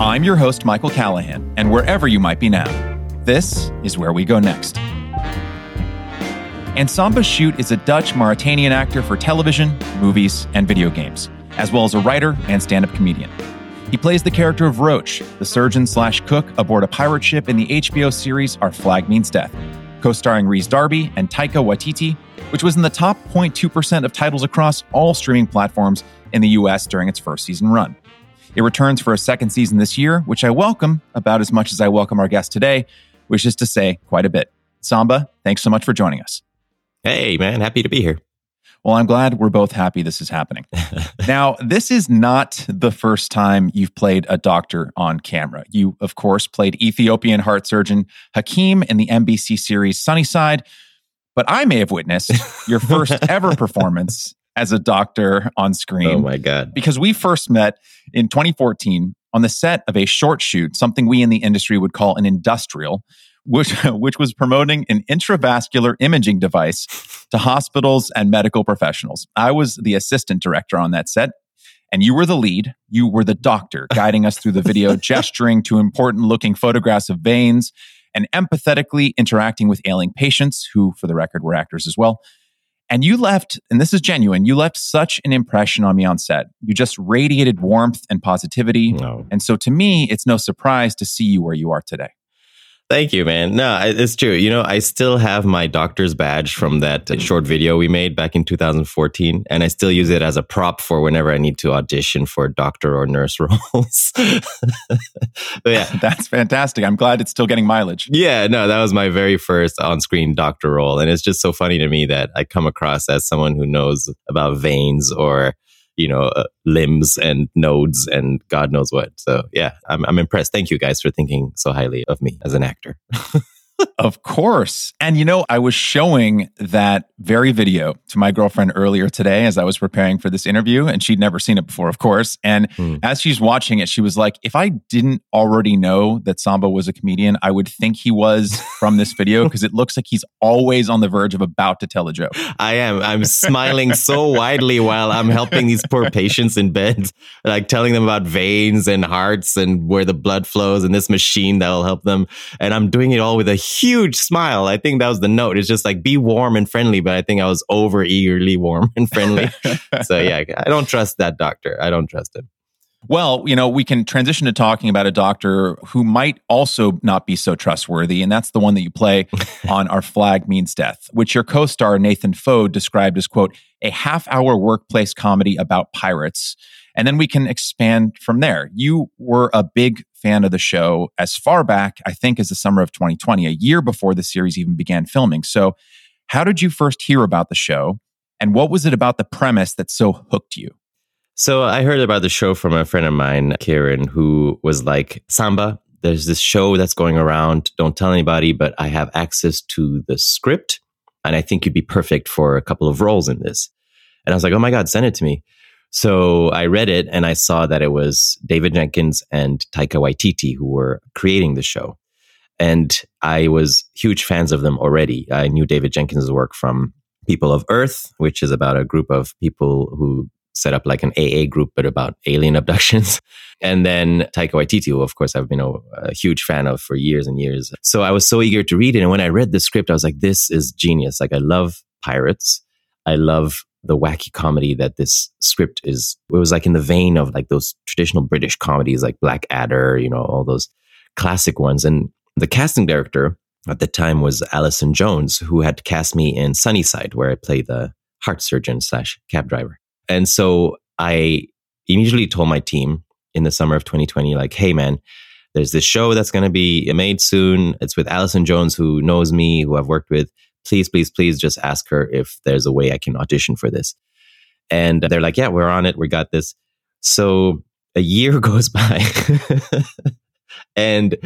I'm your host, Michael Callahan, and wherever you might be now, this is where we go next. And Samba Schutte is a Dutch Mauritanian actor for television, movies, and video games, as well as a writer and stand up comedian. He plays the character of Roach, the surgeon slash cook aboard a pirate ship in the HBO series Our Flag Means Death, co starring Rhys Darby and Taika Waititi, which was in the top 0.2% of titles across all streaming platforms in the US during its first season run. It returns for a second season this year, which I welcome about as much as I welcome our guest today, which is to say, quite a bit. Samba, thanks so much for joining us. Hey, man, happy to be here. Well, I'm glad we're both happy this is happening. now, this is not the first time you've played a doctor on camera. You, of course, played Ethiopian heart surgeon Hakim in the NBC series Sunnyside, but I may have witnessed your first ever performance as a doctor on screen. Oh my God. Because we first met in 2014 on the set of a short shoot, something we in the industry would call an industrial, which, which was promoting an intravascular imaging device to hospitals and medical professionals. I was the assistant director on that set, and you were the lead. You were the doctor guiding us through the video, gesturing to important looking photographs of veins and empathetically interacting with ailing patients, who, for the record, were actors as well. And you left, and this is genuine, you left such an impression on me on set. You just radiated warmth and positivity. No. And so to me, it's no surprise to see you where you are today. Thank you, man. No, it's true. You know, I still have my doctor's badge from that mm. short video we made back in 2014, and I still use it as a prop for whenever I need to audition for doctor or nurse roles. but yeah, that's fantastic. I'm glad it's still getting mileage. Yeah, no, that was my very first on screen doctor role. And it's just so funny to me that I come across as someone who knows about veins or you know, uh, limbs and nodes and God knows what. So yeah, I'm, I'm impressed. Thank you guys for thinking so highly of me as an actor. of course. And you know, I was showing that very video to my girlfriend earlier today as I was preparing for this interview, and she'd never seen it before, of course. And mm. as she's watching it, she was like, if I didn't already know that Samba was a comedian, I would think he was from this video because it looks like he's always on the verge of about to tell a joke. I am. I'm smiling so widely while I'm helping these poor patients in bed, like telling them about veins and hearts and where the blood flows and this machine that will help them. And I'm doing it all with a huge smile. I think that was the note. It's just like be warm and friendly, but I think I was over eagerly warm and friendly. so yeah, I don't trust that doctor. I don't trust him. Well, you know, we can transition to talking about a doctor who might also not be so trustworthy, and that's the one that you play on Our Flag Means Death, which your co star Nathan Foad described as, quote, a half hour workplace comedy about pirates. And then we can expand from there. You were a big fan of the show as far back, I think, as the summer of 2020, a year before the series even began filming. So, how did you first hear about the show? And what was it about the premise that so hooked you? So, I heard about the show from a friend of mine, Kieran, who was like, Samba, there's this show that's going around. Don't tell anybody, but I have access to the script. And I think you'd be perfect for a couple of roles in this. And I was like, oh my God, send it to me. So I read it and I saw that it was David Jenkins and Taika Waititi who were creating the show. And I was huge fans of them already. I knew David Jenkins' work from People of Earth, which is about a group of people who set up like an AA group, but about alien abductions. And then Taika Waititi, who of course I've been a, a, huge fan of for years and years. So I was so eager to read it. And when I read the script, I was like, this is genius. Like I love pirates. I love the wacky comedy that this script is. It was like in the vein of like those traditional British comedies like Blackadder, you know, all those classic ones. And the casting director at the time was Allison Jones, who had cast me in Sunnyside, where I play the heart surgeon slash cab driver. And so I immediately told my team in the summer of 2020, like, hey man, there's this show that's going to be made soon. It's with Allison Jones, who knows me, who I've worked with please, please, please just ask her if there's a way I can audition for this. And they're like, yeah, we're on it. We got this. So a year goes by and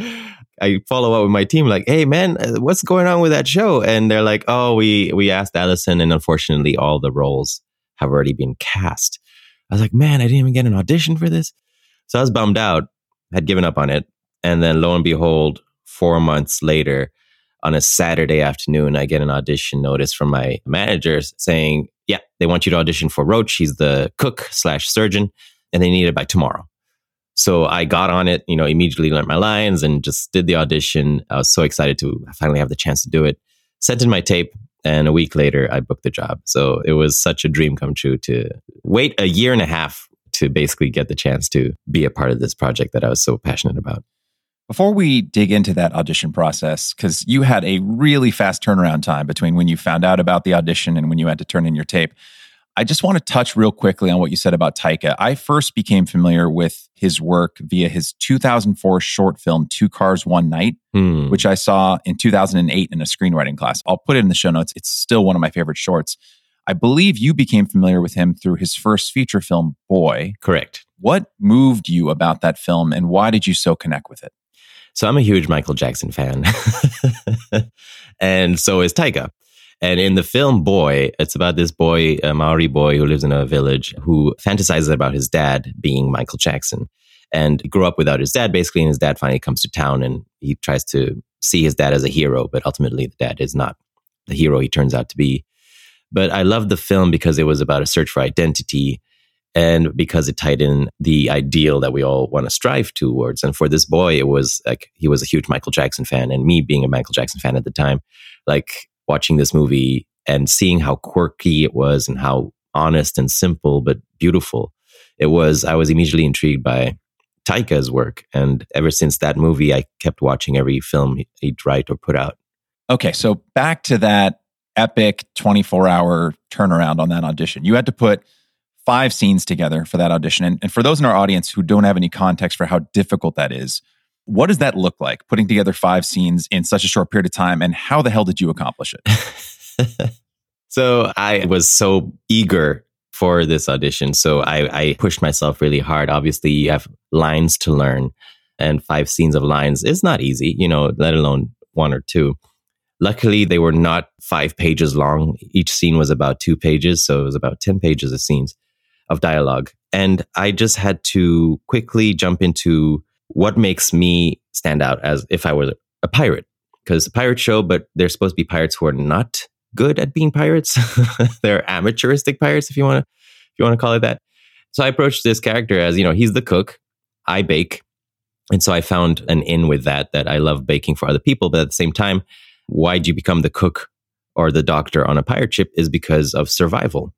I follow up with my team like, hey man, uh, what's going on with that show? And they're like, oh, we, we asked Allison and unfortunately all the roles have already been cast. I was like, man, I didn't even get an audition for this. So I was bummed out, had given up on it. And then lo and behold, four months later, on a Saturday afternoon, I get an audition notice from my managers saying, yeah, they want you to audition for Roach. He's the cook slash surgeon and they need it by tomorrow. So I got on it, you know, immediately learned my lines and just did the audition. I was so excited to finally have the chance to do it. Sent in my tape, and a week later, I booked the job. So it was such a dream come true to wait a year and a half to basically get the chance to be a part of this project that I was so passionate about. Before we dig into that audition process, because you had a really fast turnaround time between when you found out about the audition and when you had to turn in your tape, I just want to touch real quickly on what you said about Taika. I first became familiar with his work via his 2004 short film, Two Cars, One Night, hmm. which I saw in 2008 in a screenwriting class. I'll put it in the show notes. It's still one of my favorite shorts. I believe you became familiar with him through his first feature film, Boy. Correct. What moved you about that film and why did you so connect with it? So I'm a huge Michael Jackson fan. and so is Taika. And in the film Boy, it's about this boy, a Maori boy who lives in a village who fantasizes about his dad being Michael Jackson and grew up without his dad basically. And his dad finally comes to town and he tries to see his dad as a hero, but ultimately the dad is not the hero he turns out to be. But I loved the film because it was about a search for identity and because it tied in the ideal that we all want to strive towards. And for this boy, it was like he was a huge Michael Jackson fan, and me being a Michael Jackson fan at the time, like watching this movie and seeing how quirky it was and how honest and simple but beautiful it was i was immediately intrigued by taika's work. And ever since that movie i kept watching every film he'd write or put out. Okay so back to that epic 24 hour turnaround on that audition. You had to put five scenes together for that audition and, and for those in our audience who don't have any context for how difficult that is what does that look like, putting together five scenes in such a short period of time? And how the hell did you accomplish it? so I was so eager for this audition. So I, I pushed myself really hard. Obviously, you have lines to learn, and five scenes of lines is not easy, you know, let alone one or two. Luckily, they were not five pages long. Each scene was about two pages. So it was about 10 pages of scenes of dialogue. And I just had to quickly jump into what makes me stand out as if I were a pirate? Because a pirate show, but they're supposed to be pirates who are not good at being pirates. they're amateuristic pirates, if you want to, if you want to call it that. So I approached this character as you know he's the cook, I bake, and so I found an in with that that I love baking for other people, but at the same time, why do you become the cook or the doctor on a pirate ship is because of survival.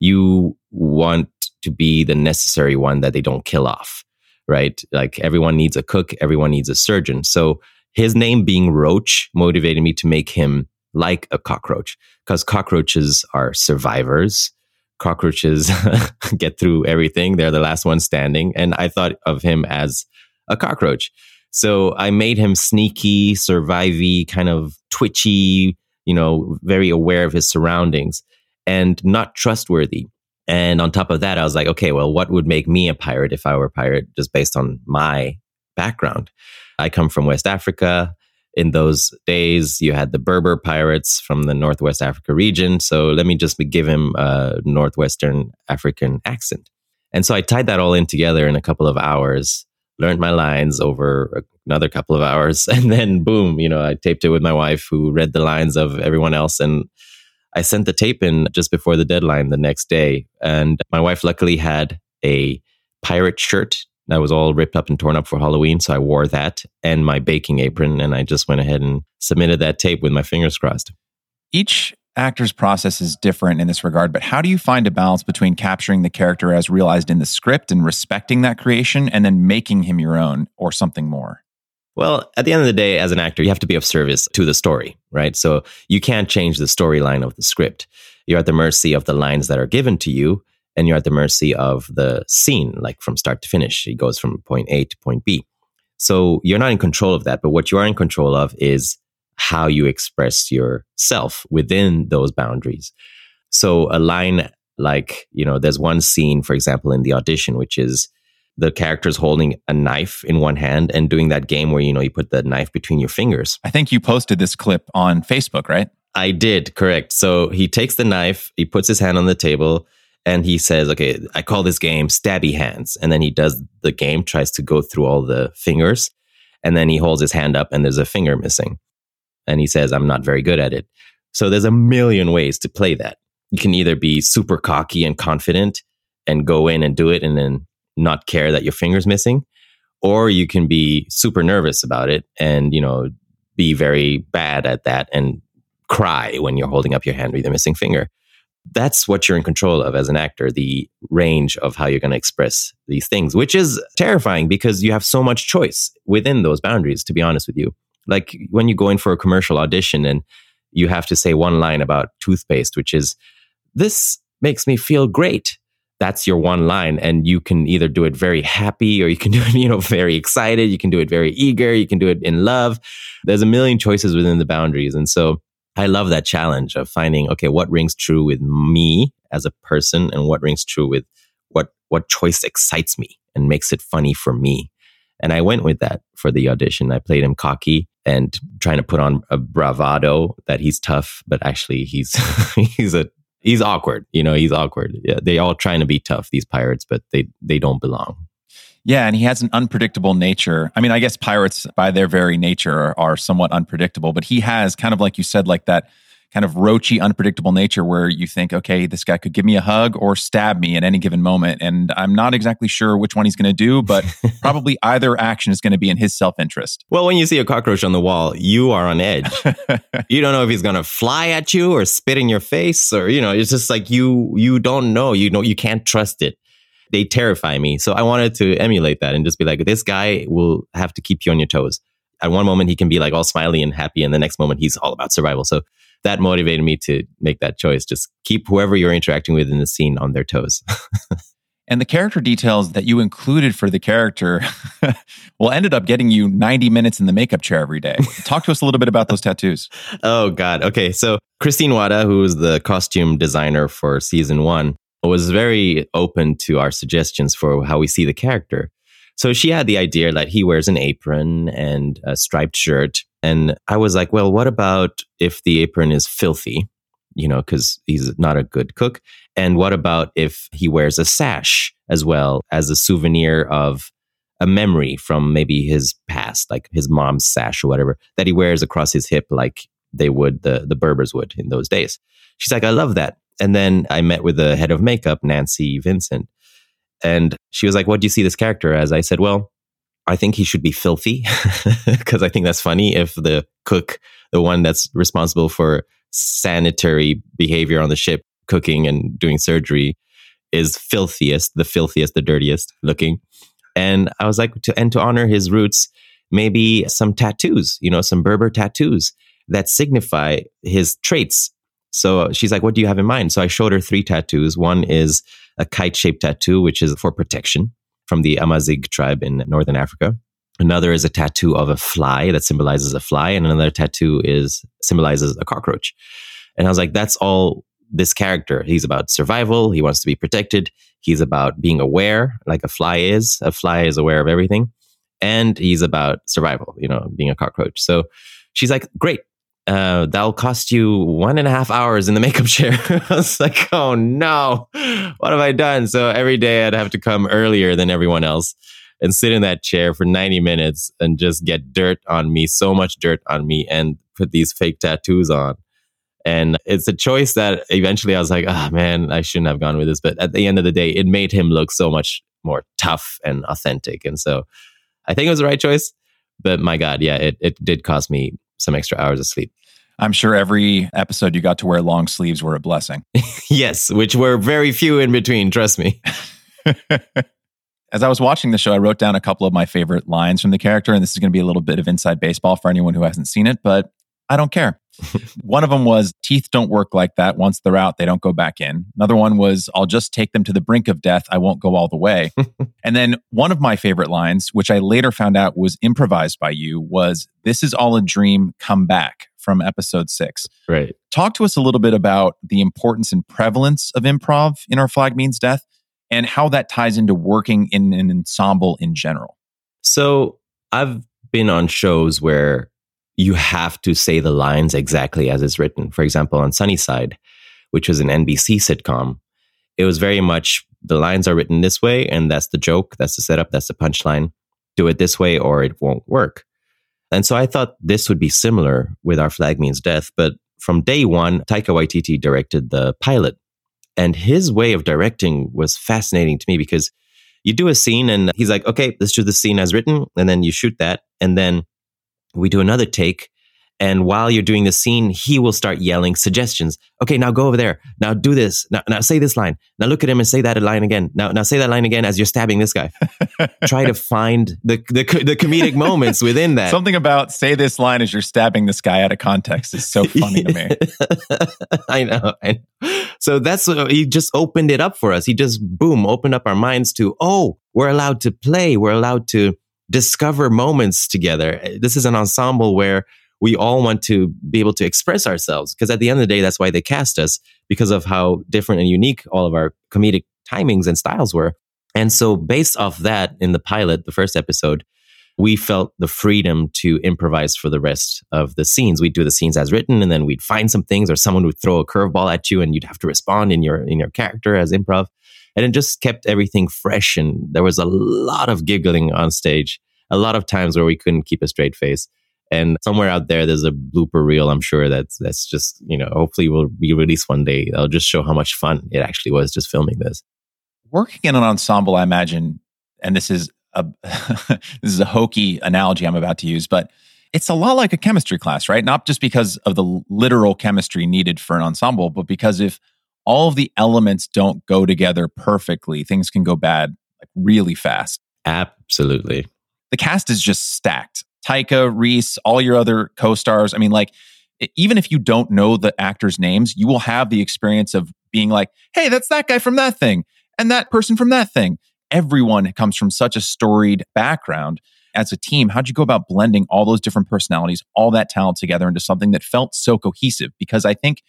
You want to be the necessary one that they don't kill off right? Like everyone needs a cook, everyone needs a surgeon. So his name being Roach motivated me to make him like a cockroach because cockroaches are survivors. Cockroaches get through everything. They're the last one standing. And I thought of him as a cockroach. So I made him sneaky, survivey, kind of twitchy, you know, very aware of his surroundings and not trustworthy. And on top of that, I was like, okay, well, what would make me a pirate if I were a pirate just based on my background? I come from West Africa. In those days, you had the Berber pirates from the Northwest Africa region. So let me just give him a Northwestern African accent. And so I tied that all in together in a couple of hours, learned my lines over another couple of hours. And then, boom, you know, I taped it with my wife who read the lines of everyone else. And I sent the tape in just before the deadline the next day. And my wife luckily had a pirate shirt that was all ripped up and torn up for Halloween. So I wore that and my baking apron. And I just went ahead and submitted that tape with my fingers crossed. Each actor's process is different in this regard, but how do you find a balance between capturing the character as realized in the script and respecting that creation and then making him your own or something more? Well, at the end of the day, as an actor, you have to be of service to the story, right? So you can't change the storyline of the script. You're at the mercy of the lines that are given to you, and you're at the mercy of the scene, like from start to finish. It goes from point A to point B. So you're not in control of that, but what you are in control of is how you express yourself within those boundaries. So a line like, you know, there's one scene, for example, in the audition, which is the character's holding a knife in one hand and doing that game where you know you put the knife between your fingers. I think you posted this clip on Facebook, right? I did, correct. So he takes the knife, he puts his hand on the table, and he says, "Okay, I call this game stabby hands." And then he does the game, tries to go through all the fingers, and then he holds his hand up and there's a finger missing. And he says, "I'm not very good at it." So there's a million ways to play that. You can either be super cocky and confident and go in and do it and then not care that your finger's missing. or you can be super nervous about it and, you know, be very bad at that and cry when you're holding up your hand with a missing finger. That's what you're in control of as an actor, the range of how you're going to express these things, which is terrifying because you have so much choice within those boundaries, to be honest with you. Like when you go in for a commercial audition and you have to say one line about toothpaste, which is, This makes me feel great that's your one line and you can either do it very happy or you can do it you know very excited you can do it very eager you can do it in love. There's a million choices within the boundaries and so i love that challenge of finding okay what rings true with me as a person and what rings true with what what choice excites me and makes it funny for me. And i went with that for the audition. I played him cocky and trying to put on a bravado that he's tough but actually he's he's a he's awkward. You know, he's awkward. Yeah, they all trying to be tough, these pirates, but they they don't belong. Yeah, and he has an unpredictable nature. I mean, I guess pirates by their very nature are, are somewhat unpredictable, but he has kind of like you said, like that kind of roachy, unpredictable nature where you think, okay, this guy could give me a hug or stab me at any given moment. And I'm not exactly sure which one he's going to do, but probably either action is going to be in his self interest. Well, when you see a cockroach on the wall, you are on edge. you don't know if he's going to fly at you or spit in your face or, you know, it's just like you, you don't know. You know, you can't trust it. They terrify me. So I wanted to emulate that and just be like, this guy will have to keep you on your toes. At one moment, he can be like all smiley and happy, and the next moment, he's all about survival. So that motivated me to make that choice. Just keep whoever you're interacting with in the scene on their toes. and the character details that you included for the character well ended up getting you 90 minutes in the makeup chair every day talk to us a little bit about those tattoos oh god okay so christine wada who was the costume designer for season one was very open to our suggestions for how we see the character so she had the idea that he wears an apron and a striped shirt and I was like, well, what about if the apron is filthy? You know, because he's not a good cook. And what about if he wears a sash as well as a souvenir of a memory from maybe his past, like his mom's sash or whatever, that he wears across his hip like they would, the, the Berbers would in those days. She's like, I love that. And then I met with the head of makeup, Nancy Vincent. And she was like, What do you see this character as? I said, Well, I think he should be filthy because I think that's funny if the cook, the one that's responsible for sanitary behavior on the ship, cooking and doing surgery, is filthiest, the filthiest, the dirtiest looking. And I was like, to, and to honor his roots, maybe some tattoos, you know, some Berber tattoos that signify his traits. So she's like, what do you have in mind? So I showed her three tattoos. One is a kite shaped tattoo, which is for protection from the Amazigh tribe in northern Africa. Another is a tattoo of a fly that symbolizes a fly, and another tattoo is symbolizes a cockroach. And I was like, that's all this character. He's about survival. He wants to be protected. He's about being aware, like a fly is. A fly is aware of everything. And he's about survival, you know, being a cockroach. So she's like, great uh, that'll cost you one and a half hours in the makeup chair. I was like, oh no, what have I done? So every day I'd have to come earlier than everyone else and sit in that chair for 90 minutes and just get dirt on me, so much dirt on me, and put these fake tattoos on. And it's a choice that eventually I was like, oh man, I shouldn't have gone with this. But at the end of the day, it made him look so much more tough and authentic. And so I think it was the right choice. But my God, yeah, it, it did cost me some extra hours of sleep. I'm sure every episode you got to wear long sleeves were a blessing. yes, which were very few in between, trust me. As I was watching the show, I wrote down a couple of my favorite lines from the character, and this is going to be a little bit of inside baseball for anyone who hasn't seen it, but I don't care. one of them was teeth don't work like that. Once they're out, they don't go back in. Another one was I'll just take them to the brink of death. I won't go all the way. and then one of my favorite lines, which I later found out was improvised by you, was This is all a dream. Come back from episode six. Right. Talk to us a little bit about the importance and prevalence of improv in Our Flag Means Death and how that ties into working in an ensemble in general. So I've been on shows where you have to say the lines exactly as it's written. For example, on Sunnyside, which was an NBC sitcom, it was very much the lines are written this way, and that's the joke, that's the setup, that's the punchline. Do it this way, or it won't work. And so I thought this would be similar with Our Flag Means Death. But from day one, Taika Waititi directed the pilot. And his way of directing was fascinating to me because you do a scene and he's like, okay, let's do the scene as written. And then you shoot that. And then we do another take and while you're doing the scene, he will start yelling suggestions. Okay, now go over there. Now do this. Now, now say this line. Now look at him and say that line again. Now, now say that line again as you're stabbing this guy. Try to find the, the, the comedic moments within that. Something about say this line as you're stabbing this guy out of context is so funny to me. I know. I know. So that's what he just opened it up for us. He just boom opened up our minds to oh, we're allowed to play. We're allowed to discover moments together. Eh, this is an ensemble where we all want to be able to express ourselves because at the end of the day, that's why they cast us because of how different and unique all of our comedic timings and styles were. And so, based off that, in the pilot, the first episode, we felt the freedom to improvise for the rest of the scenes. We'd do the scenes as written, and then we'd find some things, or someone would throw a curveball at you, and you'd have to respond in your in your character as improv. And it just kept everything fresh. And there was a lot of giggling on stage, a lot of times where we couldn't keep a straight face. And somewhere out there, there's a blooper reel. I'm sure that's that's just you know, hopefully will be released one day. I'll just show how much fun it actually was just filming this. Working in an ensemble, I imagine, and this is a this is a hokey analogy I'm about to use, but it's a lot like a chemistry class, right? Not just because of the literal chemistry needed for an ensemble, but because if all of the elements don't go together perfectly, things can go bad like really fast. Absolutely. The cast is just stacked. Taika, Rhys, all your other co stars. I mean, like, even if you don't know the actors' names, you will have the experience of being like, hey, that's that guy from that thing and that person from that thing. Everyone comes from such a storied background. As a team, how'd you go about blending all those different personalities, all that talent together into something that felt so cohesive? Because I think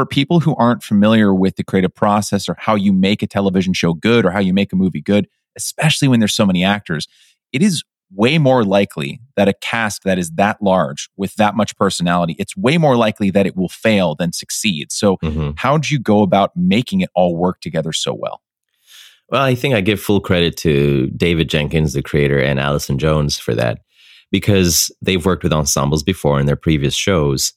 for people who aren't familiar with the creative process or how you make a television show good or how you make a movie good, especially when there's so many actors, it is way more likely that a cast that is that large with that much personality, it's way more likely that it will fail than succeed. So, mm-hmm. how do you go about making it all work together so well? Well, I think I give full credit to David Jenkins, the creator, and Allison Jones for that because they've worked with ensembles before in their previous shows.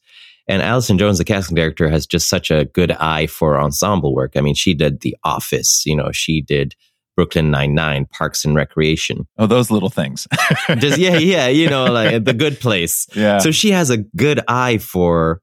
And Allison Jones, the casting director, has just such a good eye for ensemble work. I mean, she did The Office, you know, she did Brooklyn Nine Nine, Parks and Recreation. Oh, those little things. Just yeah, yeah, you know, like the good place. Yeah. So she has a good eye for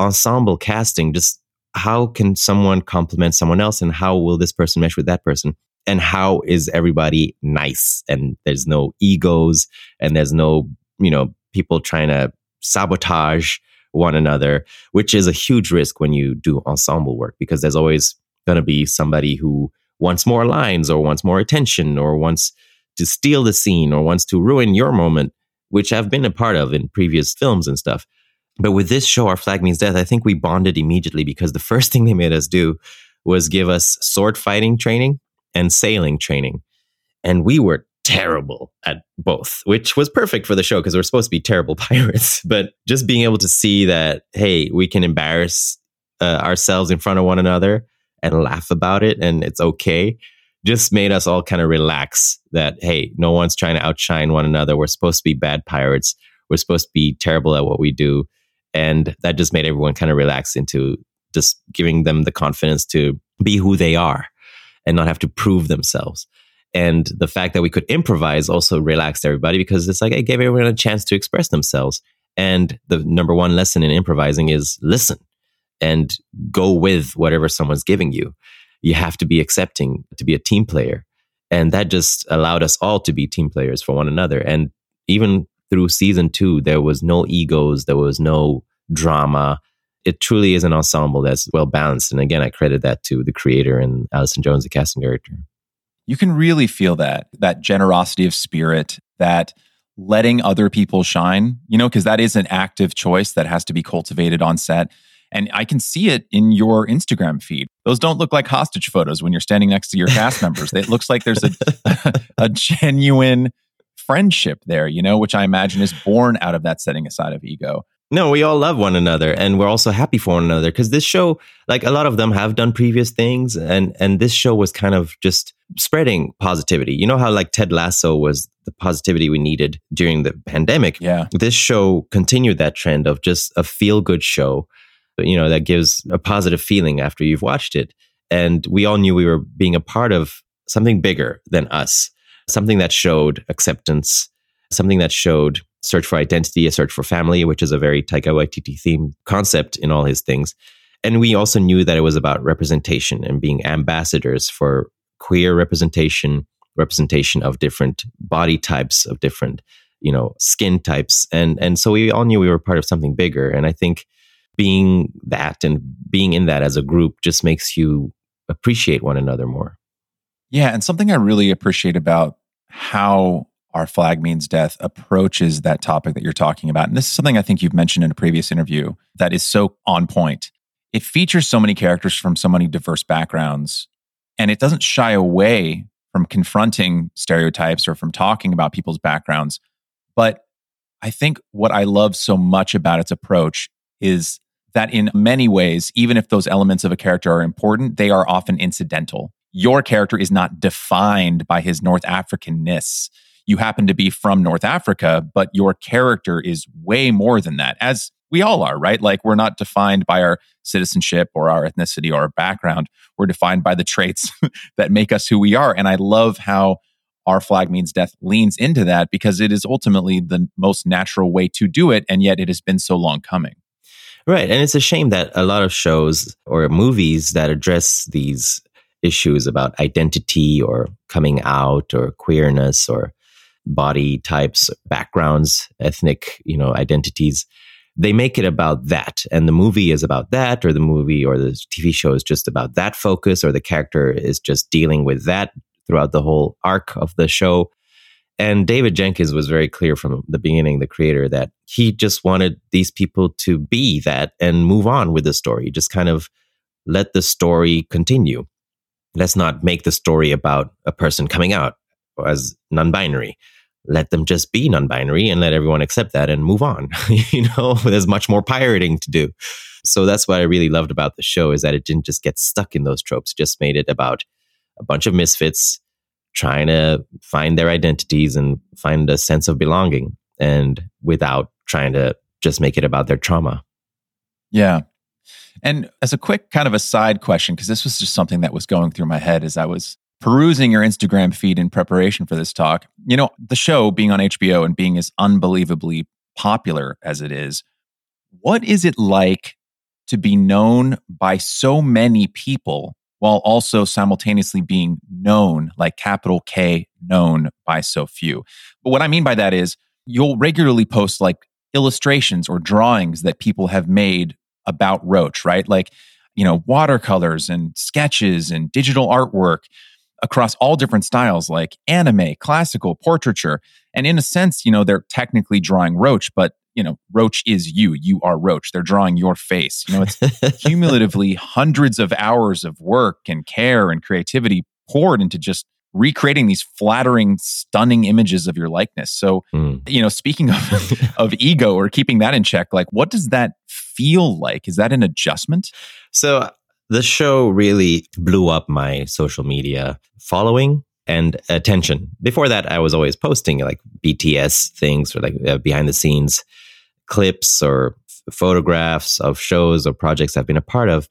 ensemble casting. Just how can someone complement someone else, and how will this person mesh with that person? And how is everybody nice? And there's no egos, and there's no you know people trying to sabotage one another, which is a huge risk when you do ensemble work because there's always going to be somebody who wants more lines or wants more attention or wants to steal the scene or wants to ruin your moment, which I've been a part of in previous films and stuff. But with this show, Our Flag Means Death, I think we bonded immediately because the first thing they made us do was give us sword fighting training and sailing training. And we were terrible at both, which was perfect for the show because we're supposed to be terrible pirates. But just being able to see that, hey, we can embarrass uh, ourselves in front of one another and laugh about it and it's okay just made us all kind of relax that hey no one's trying to outshine one another. We're supposed to be bad pirates. We're supposed to be terrible at what we do. And that just made everyone kind of relax into just giving them the confidence to be who they are and not have to prove themselves and the fact that we could improvise also relaxed everybody because it's like it gave everyone a chance to express themselves and the number one lesson in improvising is listen and go with whatever someone's giving you. You have to be accepting to be a team player. And that just allowed us all to be team players for one another. And even through season two, there was no egos, there was no drama. It truly is an ensemble that's well balanced. And again, I credit that to the creator and Allison Jones, the casting director. You can really feel that, that generosity of spirit, that letting other people shine, you know, because that is an active choice that has to be cultivated on set. And I can see it in your Instagram feed. Those don't look like hostage photos when you're standing next to your cast members. It looks like there's a, a genuine friendship there, you know, which I imagine is born out of that setting aside of ego. No, we all love one another and we're also happy for one another because this show, like a lot of them have done previous things and and this show was kind of just spreading positivity. You know how like Ted Lasso was the positivity we needed during the pandemic. Yeah. This show continued that trend of just a feel good show you know, that gives a positive feeling after you've watched it. And we all knew we were being a part of something bigger than us, something that showed acceptance, something that showed search for identity, a search for family, which is a very Taika Waititi theme concept in all his things. And we also knew that it was about representation and being ambassadors for queer representation, representation of different body types, of different, you know, skin types. And and so we all knew we were part of something bigger. And I think being that and being in that as a group just makes you appreciate one another more. Yeah. And something I really appreciate about how our flag means death approaches that topic that you're talking about. And this is something I think you've mentioned in a previous interview that is so on point. It features so many characters from so many diverse backgrounds, and it doesn't shy away from confronting stereotypes or from talking about people's backgrounds. But I think what I love so much about its approach is that in many ways, even if those elements of a character are important, they are often incidental. Your character is not defined by his North Africanness. You happen to be from North Africa, but your character is way more than that, as we all are, right? Like we're not defined by our citizenship or our ethnicity or our background. We're defined by the traits that make us who we are. And I love how our flag means death leans into that because it is ultimately the most natural way to do it. And yet it has been so long coming. Right. And it's a shame that a lot of shows or movies that address these issues about identity or coming out or queerness or body types, backgrounds, ethnic, you know, identities, they make it about that. And the movie is about that, or the movie or the TV show is just about that focus, or the character is just dealing with that throughout the whole arc of the show. And David Jenkins was very clear from the beginning, the creator, that he just wanted these people to be that and move on with the story. Just kind of let the story continue. Let's not make the story about a person coming out as non binary. Let them just be non binary and let everyone accept that and move on. you know, there's much more pirating to do. So that's what I really loved about the show is that it didn't just get stuck in those tropes, just made it about a bunch of misfits trying to find their identities and find a sense of belonging and without trying to just make it about their trauma. Yeah. And as a quick kind of a side question, because this was just something that was going through my head as I was perusing your Instagram feed in preparation for this talk, you know, the show being on HBO and being as unbelievably popular as it is, what is it like to be known by so many people while also simultaneously being known, like capital K, known by so few. But what I mean by that is you'll regularly post like illustrations or drawings that people have made about Roach, right? Like, you know, watercolors and sketches and digital artwork across all different styles like anime, classical, portraiture. And in a sense, you know, they're technically drawing Roach, but you know, Roach is you. You are Roach. They're drawing your face. You know, it's cumulatively hundreds of hours of work and care and creativity poured into just recreating these flattering, stunning images of your likeness. So, mm. you know, speaking of, of ego or keeping that in check, like what does that feel like? Is that an adjustment? So, the show really blew up my social media following and attention. Before that, I was always posting like BTS things or like uh, behind the scenes clips or f- photographs of shows or projects I've been a part of.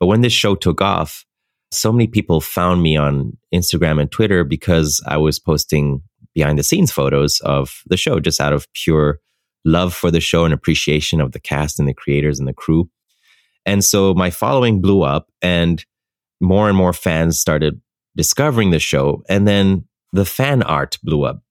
But when this show took off, so many people found me on Instagram and Twitter because I was posting behind the scenes photos of the show just out of pure love for the show and appreciation of the cast and the creators and the crew. And so my following blew up and more and more fans started discovering the show. And then the fan art blew up.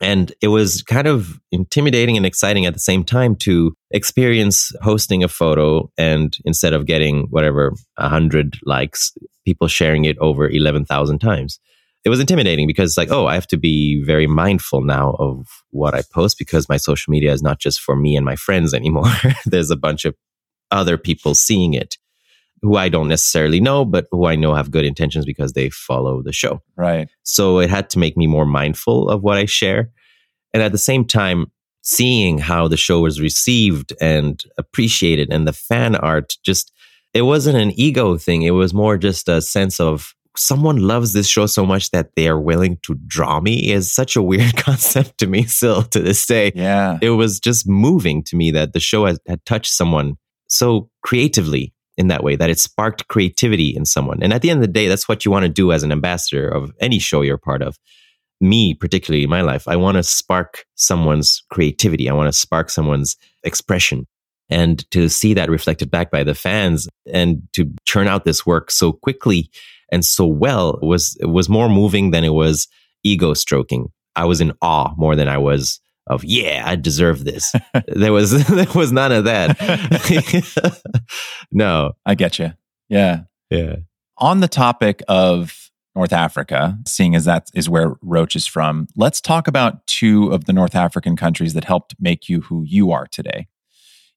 And it was kind of intimidating and exciting at the same time to experience hosting a photo and instead of getting whatever, 100 likes, people sharing it over 11,000 times. It was intimidating because, like, oh, I have to be very mindful now of what I post because my social media is not just for me and my friends anymore. There's a bunch of other people seeing it who I don't necessarily know, but who I know have good intentions because they follow the show. Right. So it had to make me more mindful of what I share. And at the same time, seeing how the show was received and appreciated and the fan art just, it wasn't an ego thing. It was more just a sense of someone loves this show so much that they are willing to draw me is such a weird concept to me still to this day. Yeah. It was just moving to me that the show had, had touched someone so creatively in that way, that it sparked creativity in someone. And at the end of the day, that's what you want to do as an ambassador of any show you're part of. Me, particularly in my life, I want to spark someone's creativity. I want to spark someone's expression. And to see that reflected back by the fans and to churn out this work so quickly and so well was was more moving than it was ego stroking. I was in awe more than I was of yeah, I deserve this. there was there was none of that. no, I get you. Yeah, yeah. On the topic of North Africa, seeing as that is where Roach is from, let's talk about two of the North African countries that helped make you who you are today.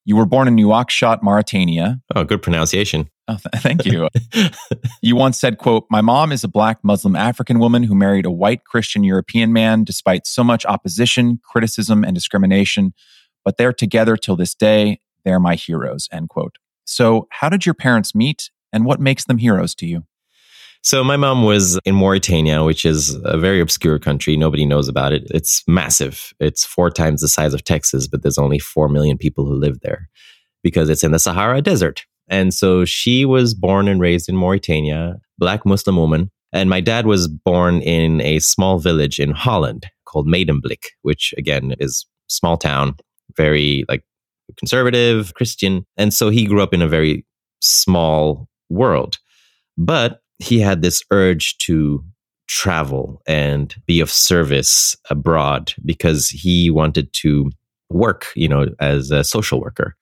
You were born in Nouakchott, Mauritania. Oh, good pronunciation. Oh, th- thank you. you once said, quote, My mom is a black Muslim African woman who married a white Christian European man despite so much opposition, criticism, and discrimination. But they're together till this day. They're my heroes, end quote. So, how did your parents meet and what makes them heroes to you? So my mom was in Mauritania, which is a very obscure country. Nobody knows about it. It's massive. It's four times the size of Texas, but there's only 4 million people who live there because it's in the Sahara Desert. And so she was born and raised in Mauritania, black Muslim woman. And my dad was born in a small village in Holland called Medemblik, which again is small town, very like conservative, Christian. And so he grew up in a very small world. But he had this urge to travel and be of service abroad because he wanted to work, you know, as a social worker.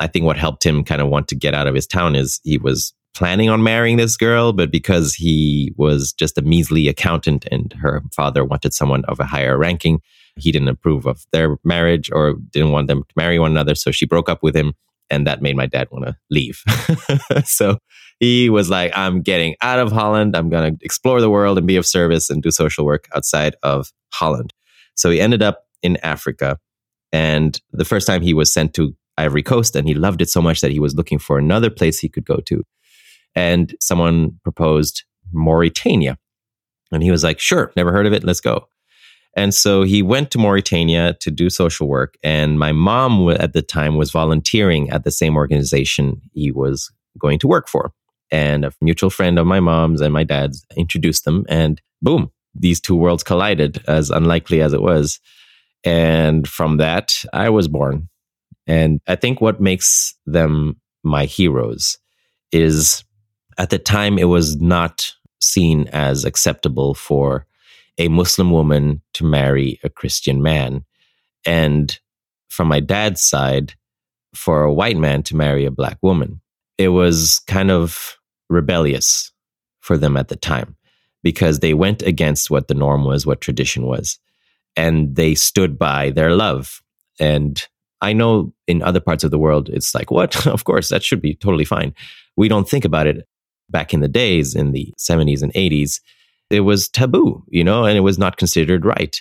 I think what helped him kind of want to get out of his town is he was planning on marrying this girl, but because he was just a measly accountant and her father wanted someone of a higher ranking, he didn't approve of their marriage or didn't want them to marry one another. So she broke up with him and that made my dad want to leave. so he was like, I'm getting out of Holland. I'm going to explore the world and be of service and do social work outside of Holland. So he ended up in Africa. And the first time he was sent to Ivory Coast, and he loved it so much that he was looking for another place he could go to. And someone proposed Mauritania. And he was like, sure, never heard of it. Let's go. And so he went to Mauritania to do social work. And my mom at the time was volunteering at the same organization he was going to work for. And a mutual friend of my mom's and my dad's introduced them. And boom, these two worlds collided, as unlikely as it was. And from that, I was born. And I think what makes them my heroes is at the time, it was not seen as acceptable for a Muslim woman to marry a Christian man. And from my dad's side, for a white man to marry a black woman. It was kind of rebellious for them at the time because they went against what the norm was, what tradition was, and they stood by their love. And I know in other parts of the world, it's like, what? of course, that should be totally fine. We don't think about it back in the days in the 70s and 80s it was taboo, you know, and it was not considered right.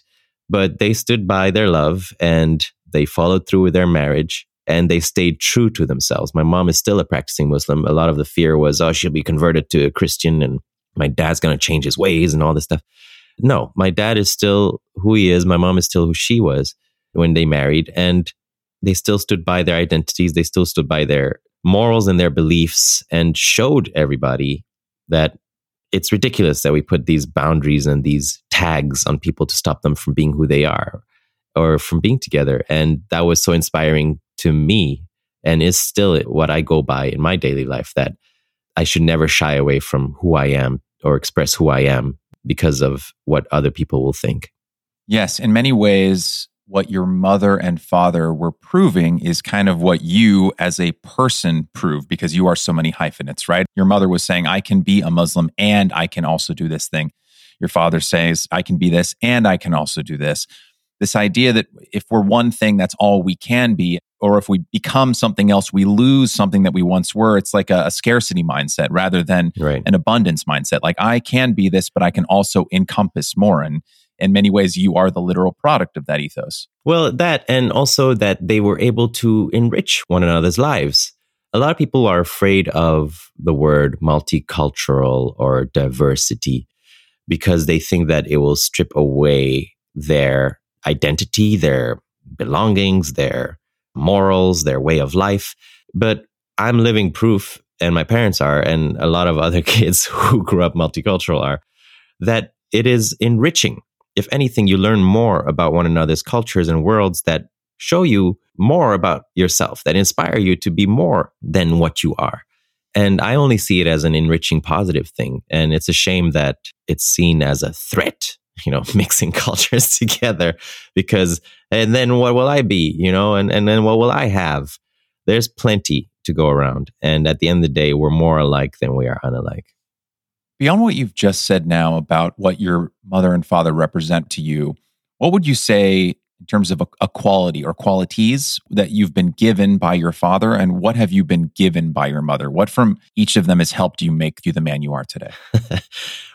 But they stood by their love and they followed through with their marriage and they stayed true to themselves. My mom is still a practicing Muslim. A lot of the fear was, oh, she'll be converted to a Christian and my dad's going to change his ways and all this stuff. No, my dad is still who he is. My mom is still who she was when they married. And they still stood by their identities. They still stood by their morals and their beliefs and showed everybody that it's ridiculous that we put these boundaries and these tags on people to stop them from being who they are or from being together. And that was so inspiring to me and is still what I go by in my daily life that I should never shy away from who I am or express who I am because of what other people will think. Yes, in many ways, what your mother and father were proving is kind of what you as a person prove because you are so many hyphenates, right? Your mother was saying, I can be a Muslim and I can also do this thing. Your father says, I can be this and I can also do this. This idea that if we're one thing, that's all we can be, or if we become something else, we lose something that we once were. It's like a, a scarcity mindset rather than right. an abundance mindset. Like I can be this, but I can also encompass more. And in many ways, you are the literal product of that ethos. Well, that, and also that they were able to enrich one another's lives. A lot of people are afraid of the word multicultural or diversity because they think that it will strip away their identity, their belongings, their morals, their way of life. But I'm living proof and my parents are, and a lot of other kids who grew up multicultural are, that it is enriching. If anything, you learn more about one another's cultures and worlds that show you more about yourself, that inspire you to be more than what you are. And I only see it as an enriching positive thing. And it's a shame that it's seen as a threat, you know, mixing cultures together because, and then what will I be, you know, and, and then what will I have? There's plenty to go around. And at the end of the day, we're more alike than we are unalike. Beyond what you've just said now about what your mother and father represent to you, what would you say in terms of a, a, quality or qualities that you've been given by your father and what have you been given by your mother? What from each of them has helped you make you the man you are today?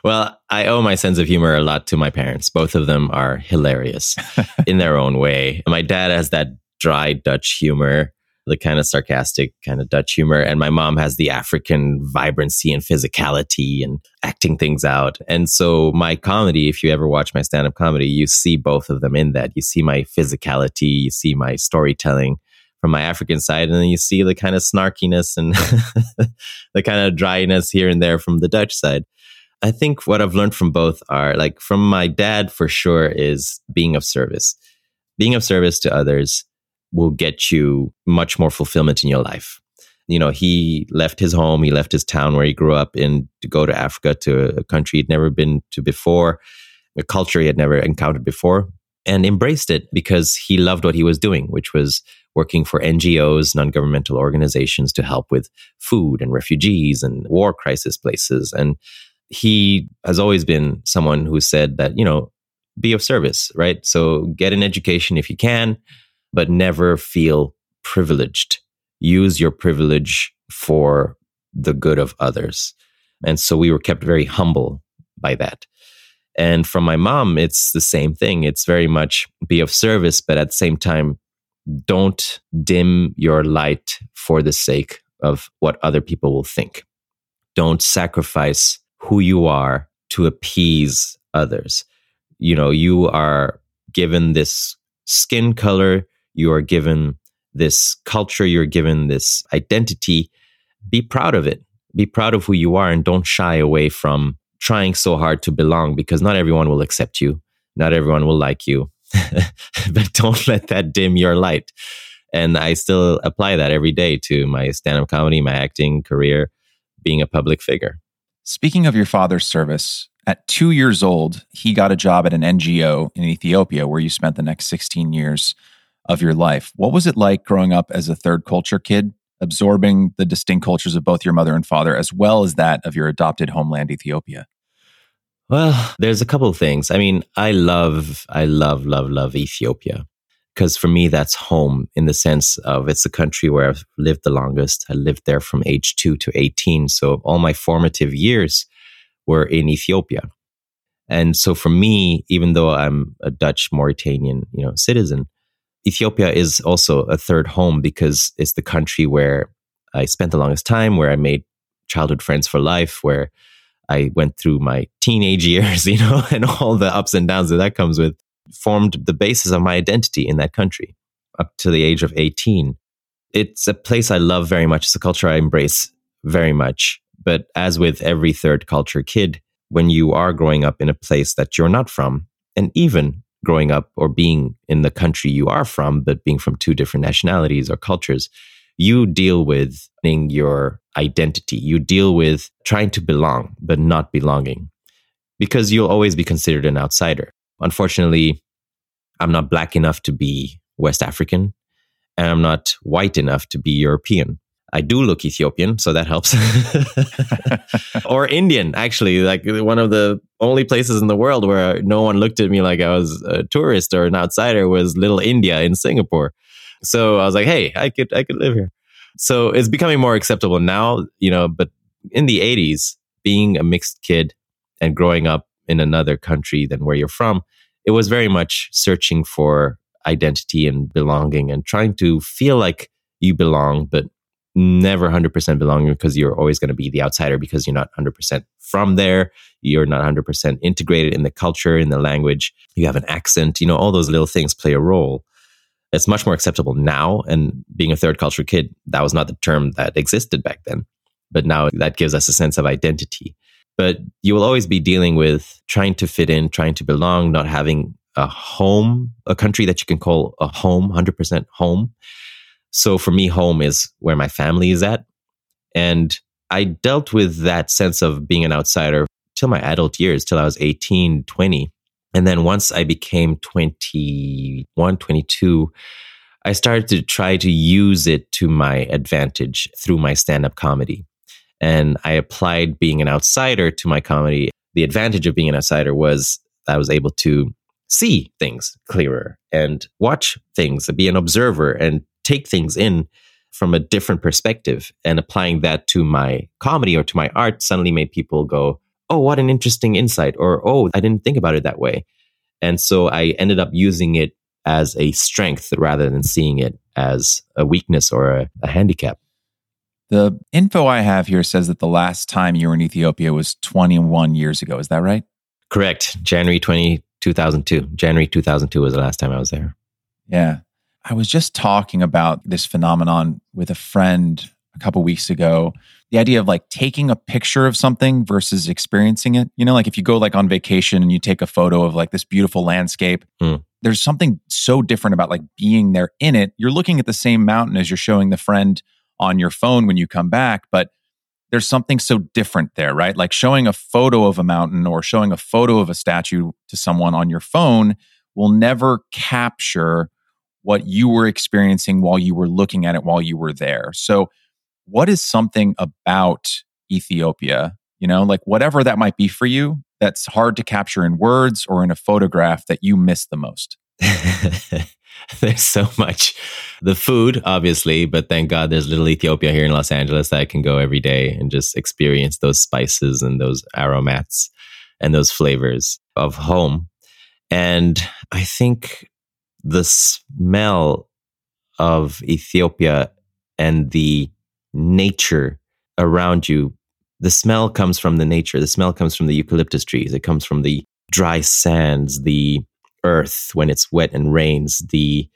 Well i owe my sense of humor a lot to my parents. Both of them are hilarious in their own way. My dad has that dry dutch humor the kind of sarcastic kind of Dutch humor. And my mom has the African vibrancy and physicality and acting things out. And so my comedy, if you ever watch my stand up comedy, you see both of them in that. You see my physicality, you see my storytelling from my African side, and then you see the kind of snarkiness and the kind of dryness here and there from the Dutch side. I think what I've learned from both are like from my dad for sure is being of service, being of service to others will get you much more fulfillment in your life. You know, he left his home, he left his town where he grew up in to go to Africa to a country he'd never been to before, a culture he had never encountered before, and embraced it because he loved what he was doing, which was working for NGOs, non governmental organizations to help with food and refugees and war crisis places. And he has always been someone who said that, you know, be of service, right? So get an education if you can, but never feel privileged. Use your privilege for the good of others. And so we were kept very humble by that. And from my mom, it's the same thing. It's very much be of service, but at the same time, don't dim your light for the sake of what other people will think. Don't sacrifice who you are to appease others. You know, you are given this skin color, you are given this culture, you're given this identity. Be proud of it. Be proud of who you are and don't shy away from trying so hard to belong because not everyone will accept you. Not everyone will like you. but don't let that dim your light. And I still apply that every day to my stand up comedy, my acting career, being a public figure. Speaking of your father's service, at two years old, he got a job at an NGO in Ethiopia where you spent the next 16 years of your life. What was it like growing up as a third culture kid, absorbing the distinct cultures of both your mother and father, as well as that of your adopted homeland, Ethiopia? Well, there's a couple of things. I mean, I love, I love, love, love Ethiopia because for me, that's home in the sense of it's a country where I've lived the longest. I lived there from age two to 18. So all my formative years were in Ethiopia. And so for me, even though I'm a Dutch Mauritanian, you know, citizen, Ethiopia is also a third home because it's the country where I spent the longest time, where I made childhood friends for life, where I went through my teenage years, you know, and all the ups and downs that that comes with, formed the basis of my identity in that country up to the age of 18. It's a place I love very much. It's a culture I embrace very much. But as with every third culture kid, when you are growing up in a place that you're not from, and even growing up or being in the country you are from, but being from two different nationalities or cultures, you deal with your identity. You deal with trying to belong, but not belonging because you'll always be considered an outsider. Unfortunately, I'm not black enough to be West African and I'm not white enough to be European. I do look Ethiopian, so that helps. or Indian, actually, like one of the only places in the world where no one looked at me like I was a tourist or an outsider was Little India in Singapore. So I was like, hey, I could I could live here. So it's becoming more acceptable now, you know, but in the 80s, being a mixed kid and growing up in another country than where you're from, it was very much searching for identity and belonging and trying to feel like you belong, but never 100% belonging because you're always going to be the outsider because you're not 100% from there. You're not 100% integrated in the culture, in the language. You have an accent, you know, all those little things play a role. It's much more acceptable now. And being a third culture kid, that was not the term that existed back then. but now that gives us a sense of identity. But you will always be dealing with trying to fit in, trying to belong, not having a home, a country that you can call a home, 100% home. So for me, home is where my family is at. And I dealt with that sense of being an outsider till my adult years, till I was 18, 20. And then once I became 21, 22, I started to try to use it to my advantage through my stand up comedy. And I applied being an outsider to my comedy. The advantage of being an outsider was I was able to see things clearer and watch things, be an observer and take things in from a different perspective. And applying that to my comedy or to my art suddenly made people go, Oh, what an interesting insight. Or, Oh, I didn't think about it that way. And so I ended up using it as a strength rather than seeing it as a weakness or a, a handicap. The info I have here says that the last time you were in Ethiopia was 21 years ago. Is that right? Correct. January 20, 2002. January 2002 was the last time I was there. Yeah. I was just talking about this phenomenon with a friend a couple weeks ago. The idea of like taking a picture of something versus experiencing it. You know, like if you go like on vacation and you take a photo of like this beautiful landscape, mm. there's something so different about like being there in it. You're looking at the same mountain as you're showing the friend on your phone when you come back, but there's something so different there, right? Like showing a photo of a mountain or showing a photo of a statue to someone on your phone will never capture what you were experiencing while you were looking at it while you were there. So, what is something about Ethiopia, you know, like whatever that might be for you, that's hard to capture in words or in a photograph that you miss the most? there's so much. The food, obviously, but thank God there's little Ethiopia here in Los Angeles that I can go every day and just experience those spices and those aromats and those flavors of home. And I think the smell of Ethiopia and the nature around you, the smell comes from the nature. The smell comes from the eucalyptus trees. It comes from the dry sands, the earth when it's wet and rains, the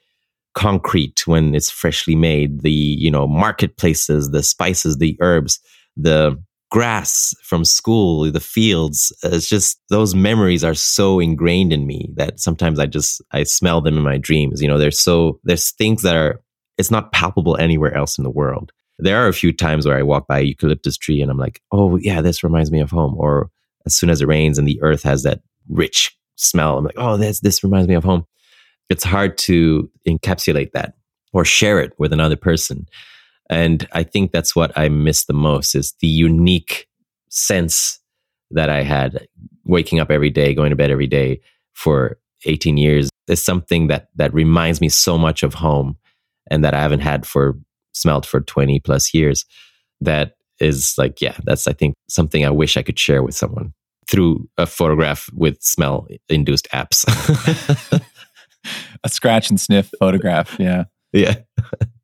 concrete when it's freshly made, the, you know, marketplaces, the spices, the herbs, the grass from school, the fields. It's just those memories are so ingrained in me that sometimes I just I smell them in my dreams. You know, there's so there's things that are it's not palpable anywhere else in the world. There are a few times where I walk by a eucalyptus tree and I'm like, oh yeah, this reminds me of home. Or as soon as it rains and the earth has that rich smell. I'm like, oh, this this reminds me of home. It's hard to encapsulate that or share it with another person. And I think that's what I miss the most is the unique sense that I had waking up every day, going to bed every day for 18 years is something that that reminds me so much of home and that I haven't had for smelled for 20 plus years. That is like, yeah, that's I think something I wish I could share with someone through a photograph with smell induced apps. a scratch and sniff photograph. Yeah. Yeah.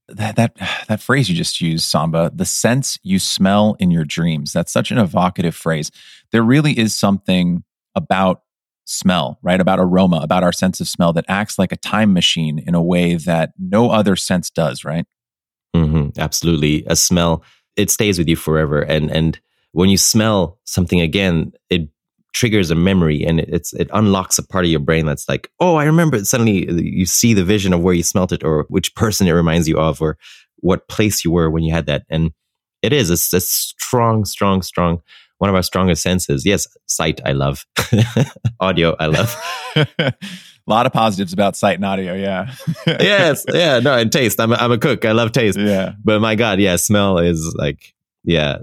That, that that phrase you just used, Samba, the sense you smell in your dreams. That's such an evocative phrase. There really is something about smell, right? About aroma, about our sense of smell that acts like a time machine in a way that no other sense does, right? Mm-hmm, absolutely. A smell, it stays with you forever. And and when you smell something again, it triggers a memory and it's it unlocks a part of your brain that's like, oh, I remember it. Suddenly you see the vision of where you smelt it or which person it reminds you of or what place you were when you had that. And it is, it's a strong, strong, strong, one of our strongest senses. Yes, sight, I love. audio, I love. a lot of positives about sight and audio. Yeah. yes. Yeah. No, and taste. I'm a, I'm a cook. I love taste. Yeah. But my God, yeah, smell is like, yeah.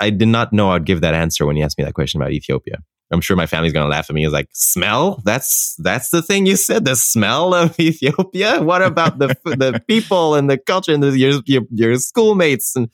I did not know I'd give that answer when you asked me that question about Ethiopia. I'm sure my family's gonna laugh at me. It's like smell. That's that's the thing you said. The smell of Ethiopia. What about the the people and the culture and the, your, your your schoolmates? And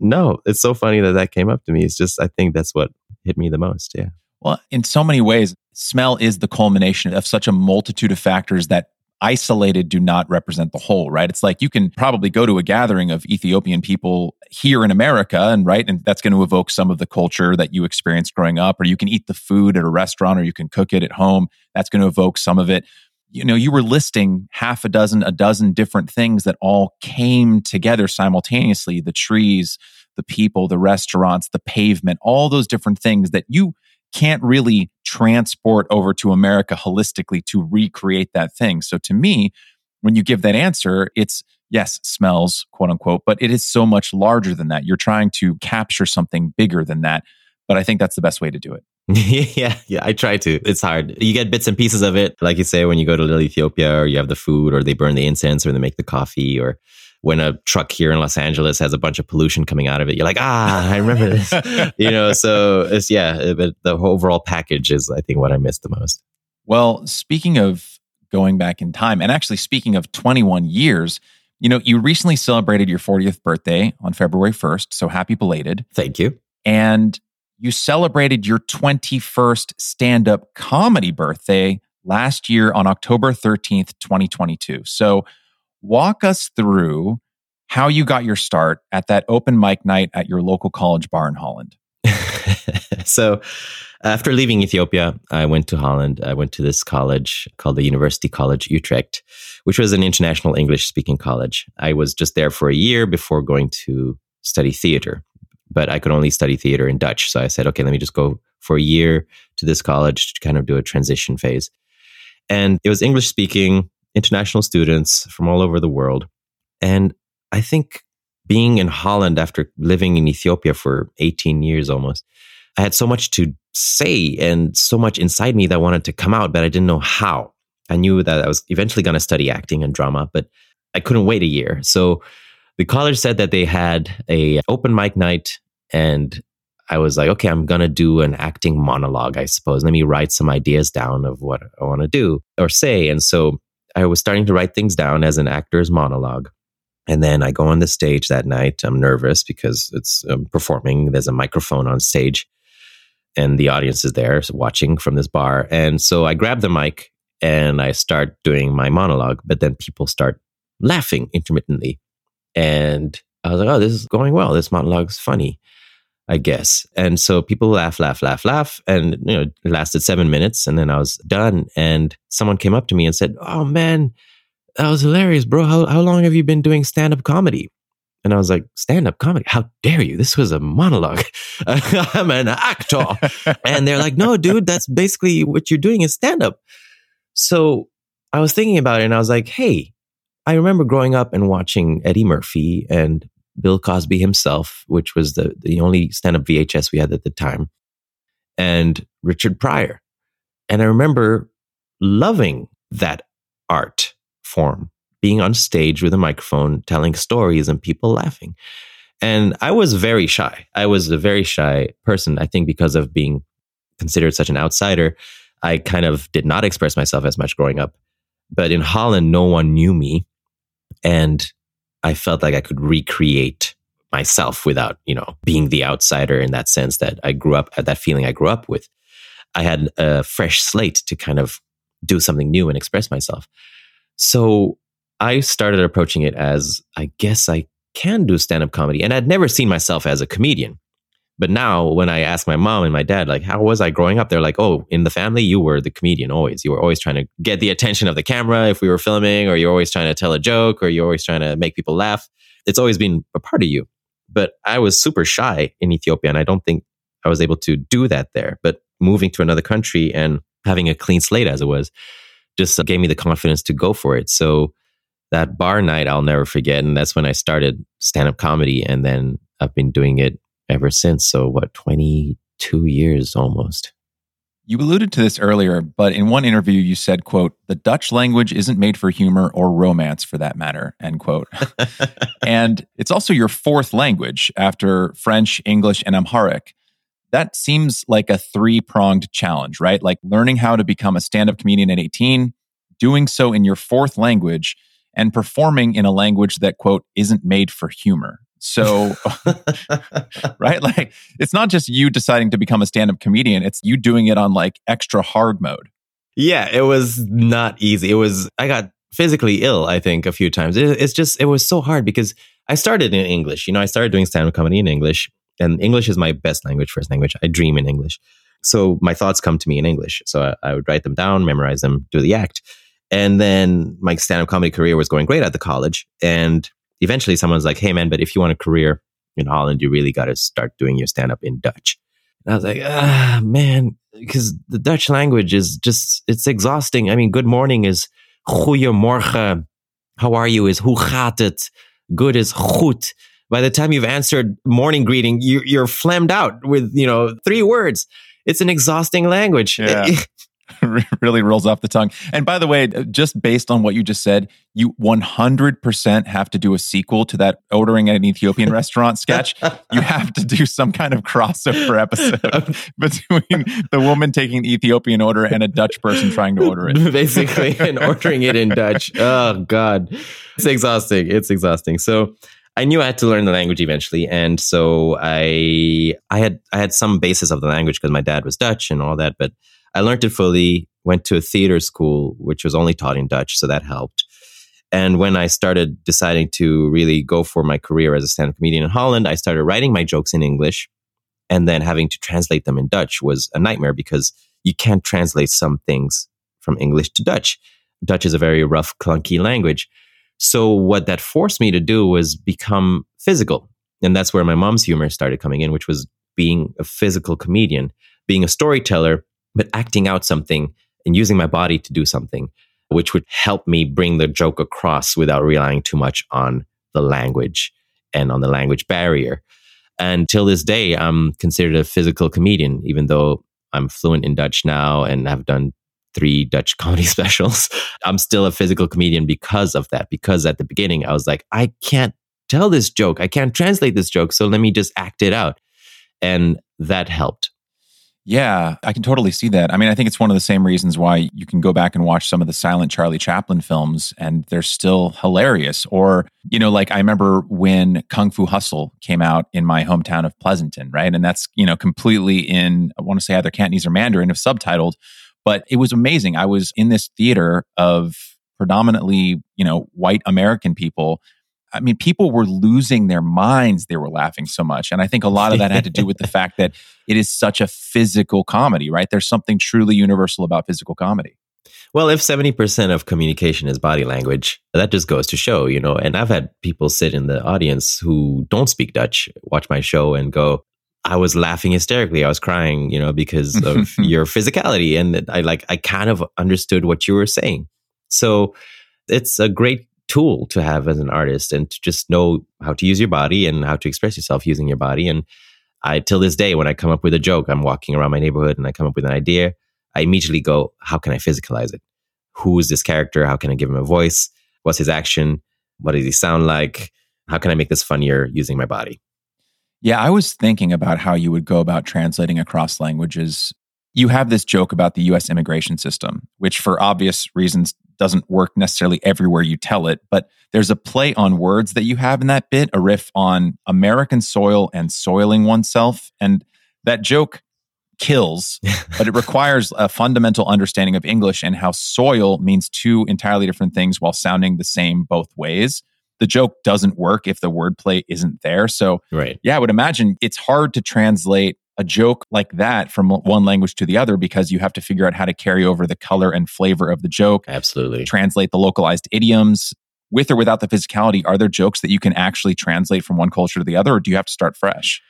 no, it's so funny that that came up to me. It's just I think that's what hit me the most. Yeah. Well, in so many ways, smell is the culmination of such a multitude of factors that isolated do not represent the whole, right? It's like you can probably go to a gathering of Ethiopian people here in America and right and that's going to evoke some of the culture that you experienced growing up or you can eat the food at a restaurant or you can cook it at home. That's going to evoke some of it. You know, you were listing half a dozen, a dozen different things that all came together simultaneously, the trees, the people, the restaurants, the pavement, all those different things that you can't really transport over to America holistically to recreate that thing. So to me, when you give that answer, it's yes, smells, quote unquote, but it is so much larger than that. You're trying to capture something bigger than that. But I think that's the best way to do it. yeah, yeah, I try to. It's hard. You get bits and pieces of it, like you say, when you go to Little Ethiopia, or you have the food, or they burn the incense, or they make the coffee, or when a truck here in Los Angeles has a bunch of pollution coming out of it, you're like, ah, I remember this. you know, so it's yeah, but the overall package is, I think, what I miss the most. Well, speaking of going back in time, and actually speaking of 21 years, you know, you recently celebrated your 40th birthday on February 1st, so happy belated. Thank you. And you celebrated your 21st stand up comedy birthday last year on October 13th, 2022. So, walk us through how you got your start at that open mic night at your local college bar in Holland. so, after leaving Ethiopia, I went to Holland. I went to this college called the University College Utrecht, which was an international English speaking college. I was just there for a year before going to study theater but I could only study theater in Dutch. So I said, okay, let me just go for a year to this college to kind of do a transition phase. And it was English speaking, international students from all over the world. And I think being in Holland after living in Ethiopia for 18 years almost, I had so much to say and so much inside me that wanted to come out, but I didn't know how. I knew that I was eventually going to study acting and drama, but I couldn't wait a year. So the college said that they had a open mic night and I was like, okay, I'm going to do an acting monologue, I suppose. Let me write some ideas down of what I want to do or say. And so I was starting to write things down as an actor's monologue. And then I go on the stage that night. I'm nervous because it's um, performing. There's a microphone on stage and the audience is there watching from this bar. And so I grab the mic and I start doing my monologue, but then people start laughing intermittently. And I was like, oh, this is going well. This monologue's funny, I guess. And so people laugh, laugh, laugh, laugh. And, you know, it lasted seven minutes and then I was done. And someone came up to me and said, oh, man, that was hilarious, bro. How, how long have you been doing stand up comedy? And I was like, stand up comedy? How dare you? This was a monologue. I'm an actor. and they're like, no, dude, that's basically what you're doing is stand up. So I was thinking about it and I was like, hey, I remember growing up and watching Eddie Murphy and Bill Cosby himself, which was the, the only stand up VHS we had at the time, and Richard Pryor. And I remember loving that art form, being on stage with a microphone, telling stories and people laughing. And I was very shy. I was a very shy person, I think, because of being considered such an outsider. I kind of did not express myself as much growing up. But in Holland, no one knew me. And I felt like I could recreate myself without, you know, being the outsider in that sense that I grew up, at that feeling I grew up with. I had a fresh slate to kind of do something new and express myself. So I started approaching it as I guess I can do stand up comedy. And I'd never seen myself as a comedian. But now when I ask my mom and my dad, like, how was I growing up? They're like, oh, in the family, you were the comedian always. You were always trying to get the attention of the camera if we were filming, or you're always trying to tell a joke, or you're always trying to make people laugh. It's always been a part of you. But I was super shy in Ethiopia, and I don't think I was able to do that there. But moving to another country and having a clean slate as it was just gave me the confidence to go for it. So that bar night, I'll never forget. And that's when I started stand up comedy. And then I've been doing it ever since. So, what, 22 years almost? You alluded to this earlier, but in one interview you said, quote, the Dutch language isn't made for humor or romance for that matter, end quote. and it's also your fourth language after French, English, and Amharic. That seems like a three pronged challenge, right? Like learning how to become a stand up comedian at 18, doing so in your fourth language, and performing in a language that, quote, isn't made for humor. So, right? Like, it's not just you deciding to become a stand up comedian, it's you doing it on like extra hard mode. Yeah, it was not easy. It was, I got physically ill, I think, a few times. It, it's just, it was so hard because I started in English. You know, I started doing stand up comedy in English, and English is my best language, first language. I dream in English. So my thoughts come to me in English. So I, I would write them down, memorize them, do the act. And then my stand up comedy career was going great at the college. And eventually someone's like, hey man, but if you want a career in Holland, you really got to start doing your stand up in Dutch. And I was like, ah, man, because the Dutch language is just, it's exhausting. I mean, good morning is goeiemorgen. How are you is hoe gaat het? Good is goed. By the time you've answered morning greeting, you, you're flammed out with, you know, three words. It's an exhausting language. Yeah. really rolls off the tongue. And by the way, just based on what you just said, you 100% have to do a sequel to that ordering at an Ethiopian restaurant sketch. You have to do some kind of crossover episode between the woman taking the Ethiopian order and a Dutch person trying to order it. Basically, and ordering it in Dutch. Oh, God. It's exhausting. It's exhausting. So, I knew I had to learn the language eventually, and so I I had I had some basis of the language because my dad was Dutch and all that, but I learned it fully, went to a theater school, which was only taught in Dutch. So that helped. And when I started deciding to really go for my career as a stand up comedian in Holland, I started writing my jokes in English and then having to translate them in Dutch was a nightmare because you can't translate some things from English to Dutch. Dutch is a very rough, clunky language. So what that forced me to do was become physical. And that's where my mom's humor started coming in, which was being a physical comedian, being a storyteller but acting out something and using my body to do something, which would help me bring the joke across without relying too much on the language and on the language barrier. And till this day, I'm considered a physical comedian, even though I'm fluent in Dutch now and have done three Dutch comedy specials. I'm still a physical comedian because of that. Because at the beginning, I was like, I can't tell this joke. I can't translate this joke. So let me just act it out. And that helped. Yeah, I can totally see that. I mean, I think it's one of the same reasons why you can go back and watch some of the silent Charlie Chaplin films and they're still hilarious. Or, you know, like I remember when Kung Fu Hustle came out in my hometown of Pleasanton, right? And that's, you know, completely in, I want to say either Cantonese or Mandarin, if subtitled, but it was amazing. I was in this theater of predominantly, you know, white American people I mean, people were losing their minds. They were laughing so much. And I think a lot of that had to do with the fact that it is such a physical comedy, right? There's something truly universal about physical comedy. Well, if 70% of communication is body language, that just goes to show, you know. And I've had people sit in the audience who don't speak Dutch, watch my show and go, I was laughing hysterically. I was crying, you know, because of your physicality. And I like, I kind of understood what you were saying. So it's a great tool to have as an artist and to just know how to use your body and how to express yourself using your body. And I, till this day, when I come up with a joke, I'm walking around my neighborhood and I come up with an idea, I immediately go, how can I physicalize it? Who is this character? How can I give him a voice? What's his action? What does he sound like? How can I make this funnier using my body? Yeah, I was thinking about how you would go about translating across languages. You have this joke about the US immigration system, which for obvious reasons doesn't work necessarily everywhere you tell it, but there's a play on words that you have in that bit, a riff on American soil and soiling oneself. And that joke kills, but it requires a fundamental understanding of English and how soil means two entirely different things while sounding the same both ways. The joke doesn't work if the wordplay isn't there. So, right. yeah, I would imagine it's hard to translate a joke like that from one language to the other because you have to figure out how to carry over the color and flavor of the joke. Absolutely. Translate the localized idioms. With or without the physicality, are there jokes that you can actually translate from one culture to the other, or do you have to start fresh?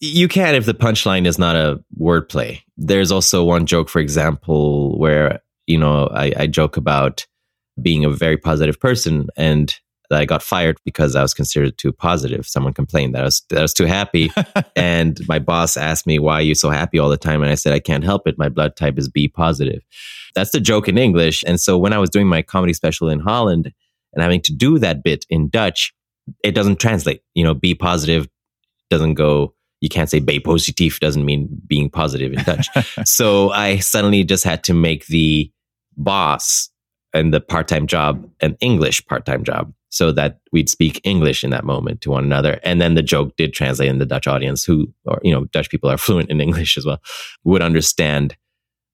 You can if the punchline is not a wordplay. There's also one joke, for example, where, you know, I, I joke about being a very positive person and that I got fired because I was considered too positive. Someone complained that I was that I was too happy, and my boss asked me why are you so happy all the time, and I said I can't help it. My blood type is B positive. That's the joke in English. And so when I was doing my comedy special in Holland and having to do that bit in Dutch, it doesn't translate. You know, B positive doesn't go. You can't say "be positief" doesn't mean being positive in Dutch. so I suddenly just had to make the boss and the part-time job an English part-time job so that we'd speak English in that moment to one another. And then the joke did translate in the Dutch audience, who, or, you know, Dutch people are fluent in English as well, would understand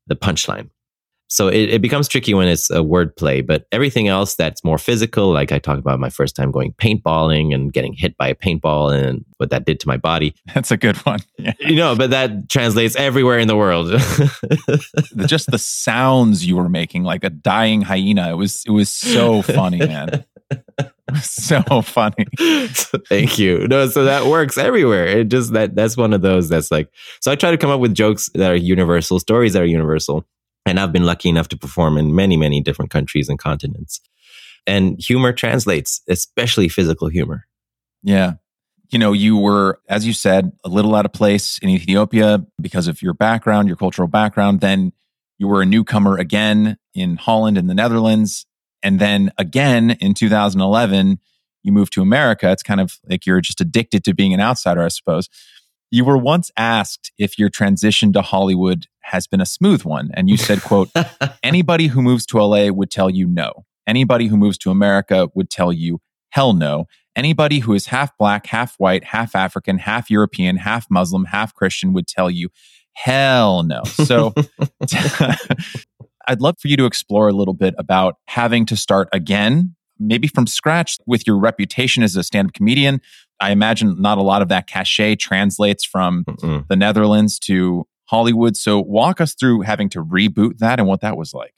the punchline. So it, it becomes tricky when it's a wordplay, but everything else that's more physical, like I talked about my first time going paintballing and getting hit by a paintball and what that did to my body. That's a good one. Yeah. You know, but that translates everywhere in the world. Just the sounds you were making, like a dying hyena. It was it was so funny, man. so funny. Thank you. No, so that works everywhere. It just that that's one of those that's like so I try to come up with jokes that are universal, stories that are universal. And I've been lucky enough to perform in many, many different countries and continents. And humor translates, especially physical humor. Yeah. You know, you were, as you said, a little out of place in Ethiopia because of your background, your cultural background. Then you were a newcomer again in Holland and the Netherlands. And then again in 2011, you moved to America. It's kind of like you're just addicted to being an outsider, I suppose. You were once asked if your transition to Hollywood has been a smooth one. And you said, quote, anybody who moves to LA would tell you no. Anybody who moves to America would tell you hell no. Anybody who is half black, half white, half African, half European, half Muslim, half Christian would tell you hell no. So I'd love for you to explore a little bit about having to start again, maybe from scratch with your reputation as a stand up comedian. I imagine not a lot of that cachet translates from Mm-mm. the Netherlands to Hollywood. So walk us through having to reboot that and what that was like.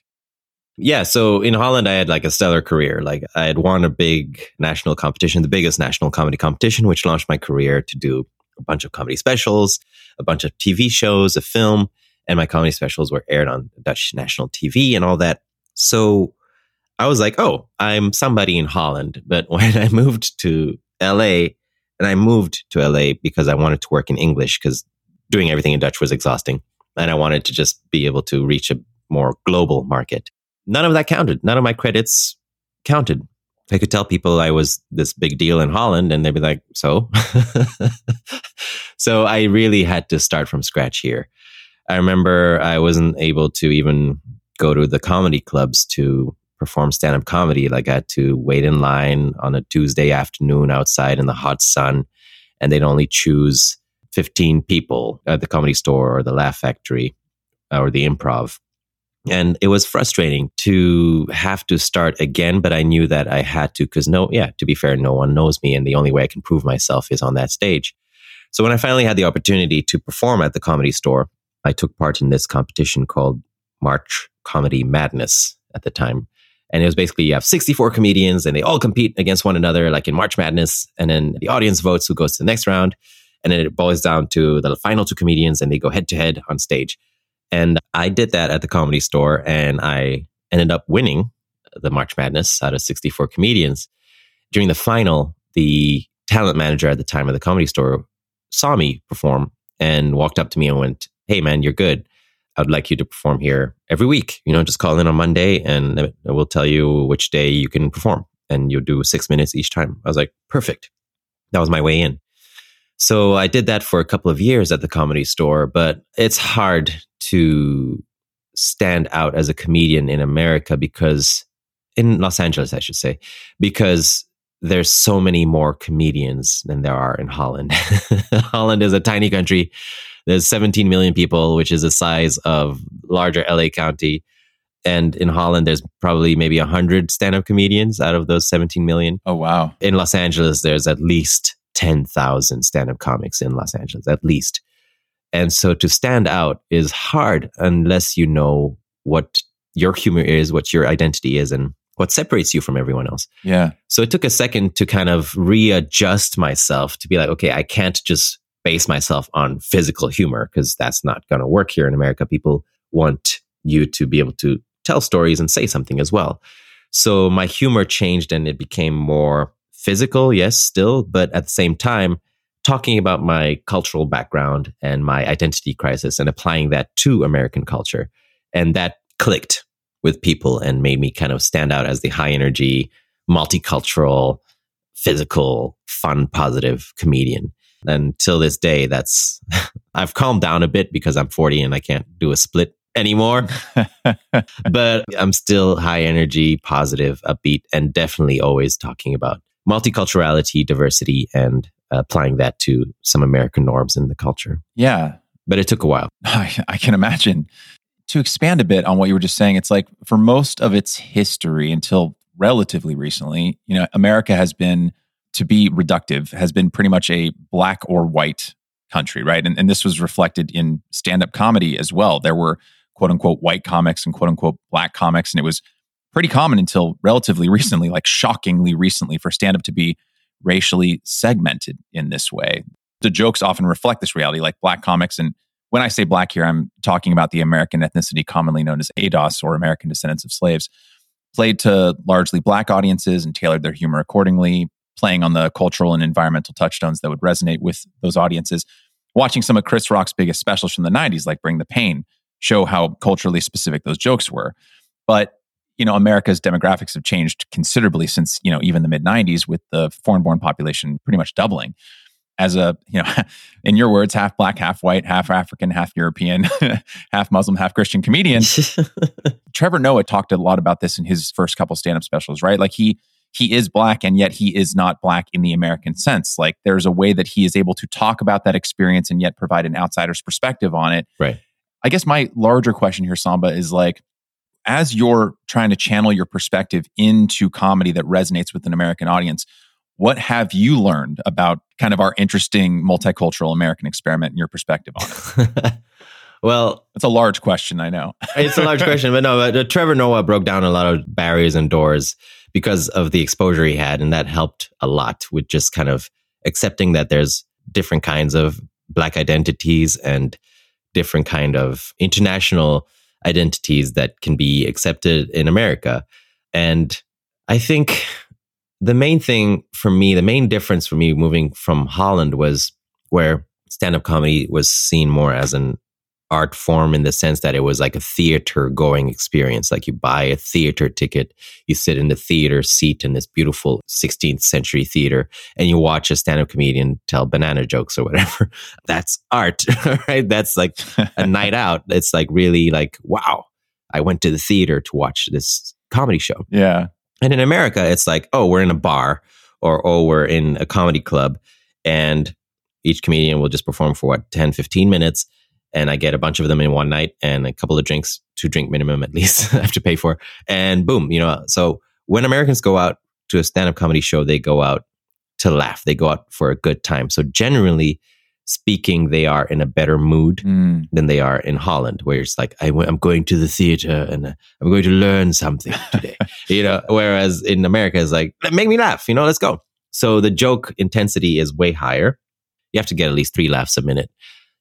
Yeah, so in Holland, I had like a stellar career. Like I had won a big national competition, the biggest national comedy competition, which launched my career to do a bunch of comedy specials, a bunch of TV shows, a film and my comedy specials were aired on Dutch national TV and all that. So I was like, oh, I'm somebody in Holland. But when I moved to LA, and I moved to LA because I wanted to work in English because doing everything in Dutch was exhausting. And I wanted to just be able to reach a more global market. None of that counted. None of my credits counted. I could tell people I was this big deal in Holland and they'd be like, so? so I really had to start from scratch here. I remember I wasn't able to even go to the comedy clubs to perform stand up comedy. Like I had to wait in line on a Tuesday afternoon outside in the hot sun, and they'd only choose 15 people at the comedy store or the Laugh Factory uh, or the improv. And it was frustrating to have to start again, but I knew that I had to because no, yeah, to be fair, no one knows me. And the only way I can prove myself is on that stage. So when I finally had the opportunity to perform at the comedy store, I took part in this competition called March Comedy Madness at the time. And it was basically you have 64 comedians and they all compete against one another, like in March Madness. And then the audience votes who goes to the next round. And then it boils down to the final two comedians and they go head to head on stage. And I did that at the comedy store and I ended up winning the March Madness out of 64 comedians. During the final, the talent manager at the time of the comedy store saw me perform and walked up to me and went, hey man, you're good. I'd like you to perform here every week. You know, just call in on Monday and we'll tell you which day you can perform. And you'll do six minutes each time. I was like, perfect. That was my way in. So I did that for a couple of years at the comedy store, but it's hard to stand out as a comedian in America because in Los Angeles, I should say, because there's so many more comedians than there are in Holland. Holland is a tiny country there's 17 million people, which is the size of larger LA County. And in Holland, there's probably maybe 100 stand up comedians out of those 17 million. Oh, wow. In Los Angeles, there's at least 10,000 stand up comics in Los Angeles, at least. And so to stand out is hard unless you know what your humor is, what your identity is, and what separates you from everyone else. Yeah. So it took a second to kind of readjust myself to be like, okay, I can't just base myself on physical humor because that's not going to work here in America. People want you to be able to tell stories and say something as well. So my humor changed and it became more physical, yes, still, but at the same time, talking about my cultural background and my identity crisis and applying that to American culture. And that clicked with people and made me kind of stand out as the high energy, multicultural, physical, fun, positive comedian. And till this day, that's, I've calmed down a bit because I'm 40 and I can't do a split anymore. but I'm still high energy, positive, upbeat, and definitely always talking about multiculturality, diversity, and applying that to some American norms in the culture. Yeah. But it took a while. I, I can imagine. To expand a bit on what you were just saying, it's like for most of its history until relatively recently, you know, America has been to be reductive has been pretty much a black or white country, right? And, and this was reflected in stand up comedy as well. There were quote unquote white comics and quote unquote black comics, and it was pretty common until relatively recently, like shockingly recently, for stand up to be racially segmented in this way. The jokes often reflect this reality, like black comics. And when I say black here, I'm talking about the American ethnicity commonly known as ADOS or American descendants of slaves, played to largely black audiences and tailored their humor accordingly, playing on the cultural and environmental touchstones that would resonate with those audiences. Watching some of Chris Rock's biggest specials from the 90s, like Bring the Pain, show how culturally specific those jokes were. But you know, America's demographics have changed considerably since, you know, even the mid 90s with the foreign born population pretty much doubling. As a, you know, in your words, half black, half white, half African, half European, half Muslim, half Christian comedian. Trevor Noah talked a lot about this in his first couple stand up specials, right? Like he, he is black and yet he is not black in the American sense. Like there's a way that he is able to talk about that experience and yet provide an outsider's perspective on it. Right. I guess my larger question here, Samba, is like, as you're trying to channel your perspective into comedy that resonates with an American audience, what have you learned about kind of our interesting multicultural American experiment and your perspective on it? well, it's a large question, I know. it's a large question, but no, uh, Trevor Noah broke down a lot of barriers and doors because of the exposure he had, and that helped a lot with just kind of accepting that there's different kinds of black identities and different kind of international identities that can be accepted in America. And I think the main thing for me, the main difference for me moving from Holland was where stand up comedy was seen more as an art form in the sense that it was like a theater going experience. Like you buy a theater ticket, you sit in the theater seat in this beautiful 16th century theater, and you watch a stand up comedian tell banana jokes or whatever. That's art, right? That's like a night out. It's like really like, wow, I went to the theater to watch this comedy show. Yeah. And in America, it's like, oh, we're in a bar or, oh, we're in a comedy club and each comedian will just perform for what, 10, 15 minutes and I get a bunch of them in one night and a couple of drinks, two drink minimum at least I have to pay for. And boom, you know, so when Americans go out to a stand up comedy show, they go out to laugh. They go out for a good time. So generally speaking, they are in a better mood mm. than they are in Holland, where it's like, I w- I'm going to the theater and uh, I'm going to learn something today, you know, whereas in America, it's like, make me laugh, you know, let's go. So the joke intensity is way higher. You have to get at least three laughs a minute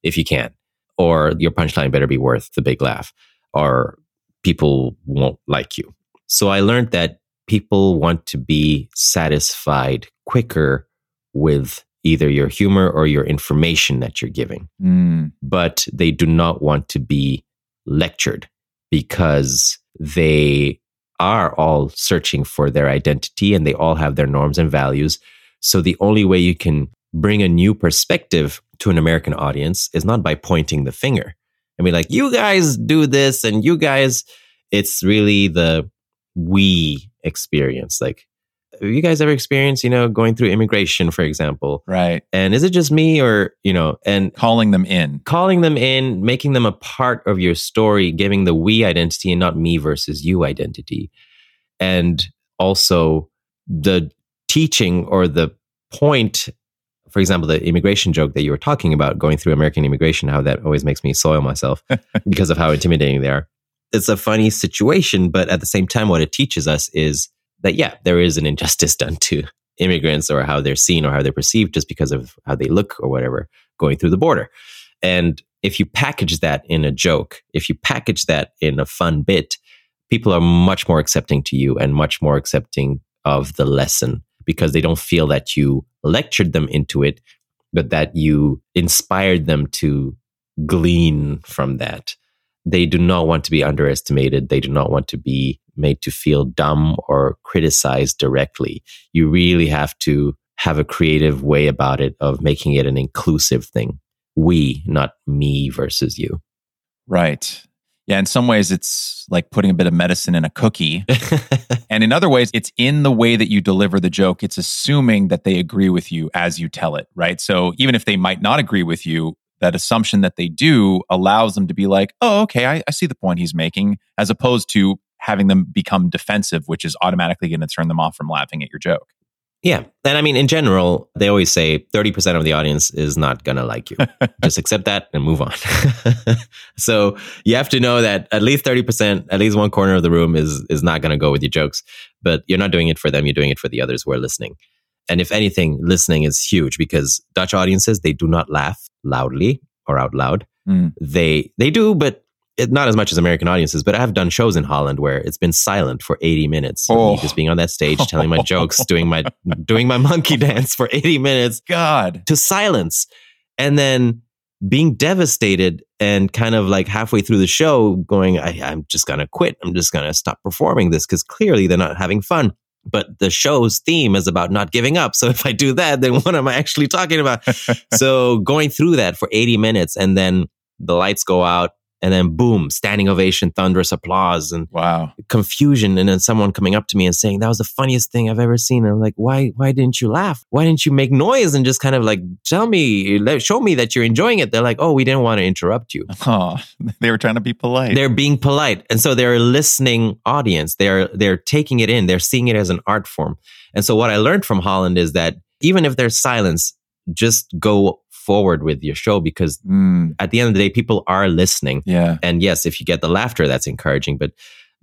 if you can or your punchline better be worth the big laugh, or people won't like you. So I learned that people want to be satisfied quicker with either your humor or your information that you're giving. Mm. But they do not want to be lectured because they are all searching for their identity and they all have their norms and values. So the only way you can bring a new perspective to an American audience is not by pointing the finger. I mean, like, you guys do this and you guys, it's really the we experience. Like, have you guys ever experienced, you know, going through immigration, for example? Right. And is it just me or, you know, and calling them in, calling them in, making them a part of your story, giving the we identity and not me versus you identity. And also the teaching or the point for example, the immigration joke that you were talking about, going through American immigration, how that always makes me soil myself because of how intimidating they are. It's a funny situation, but at the same time, what it teaches us is that, yeah, there is an injustice done to immigrants or how they're seen or how they're perceived just because of how they look or whatever going through the border. And if you package that in a joke, if you package that in a fun bit, people are much more accepting to you and much more accepting of the lesson because they don't feel that you lectured them into it, but that you inspired them to glean from that. They do not want to be underestimated. They do not want to be made to feel dumb or criticized directly. You really have to have a creative way about it of making it an inclusive thing. We, not me versus you. Right. Yeah, in some ways, it's like putting a bit of medicine in a cookie. and in other ways, it's in the way that you deliver the joke. It's assuming that they agree with you as you tell it, right? So even if they might not agree with you, that assumption that they do allows them to be like, oh, okay, I, I see the point he's making, as opposed to having them become defensive, which is automatically going to turn them off from laughing at your joke. Yeah. And I mean, in general, they always say 30% of the audience is not going to like you. Just accept that and move on. so you have to know that at least 30%, at least one corner of the room is, is not going to go with your jokes, but you're not doing it for them. You're doing it for the others who are listening. And if anything, listening is huge because Dutch audiences, they do not laugh loudly or out loud. Mm. They, they do, but it, not as much as American audiences, but I've done shows in Holland where it's been silent for 80 minutes. Oh. just being on that stage, telling my jokes, doing my doing my monkey dance for 80 minutes. God. To silence. And then being devastated and kind of like halfway through the show going, I, am just gonna quit. I'm just gonna stop performing this because clearly they're not having fun. But the show's theme is about not giving up. So if I do that, then what am I actually talking about? so going through that for 80 minutes and then the lights go out and then boom, standing ovation, thunderous applause, and wow, confusion, and then someone coming up to me and saying that was the funniest thing I've ever seen. And I'm like, why, why didn't you laugh? Why didn't you make noise and just kind of like tell me, show me that you're enjoying it? They're like, oh, we didn't want to interrupt you. Oh, they were trying to be polite. They're being polite, and so they're a listening audience. They're they're taking it in. They're seeing it as an art form. And so what I learned from Holland is that even if there's silence, just go forward with your show because mm. at the end of the day, people are listening. Yeah. And yes, if you get the laughter, that's encouraging. But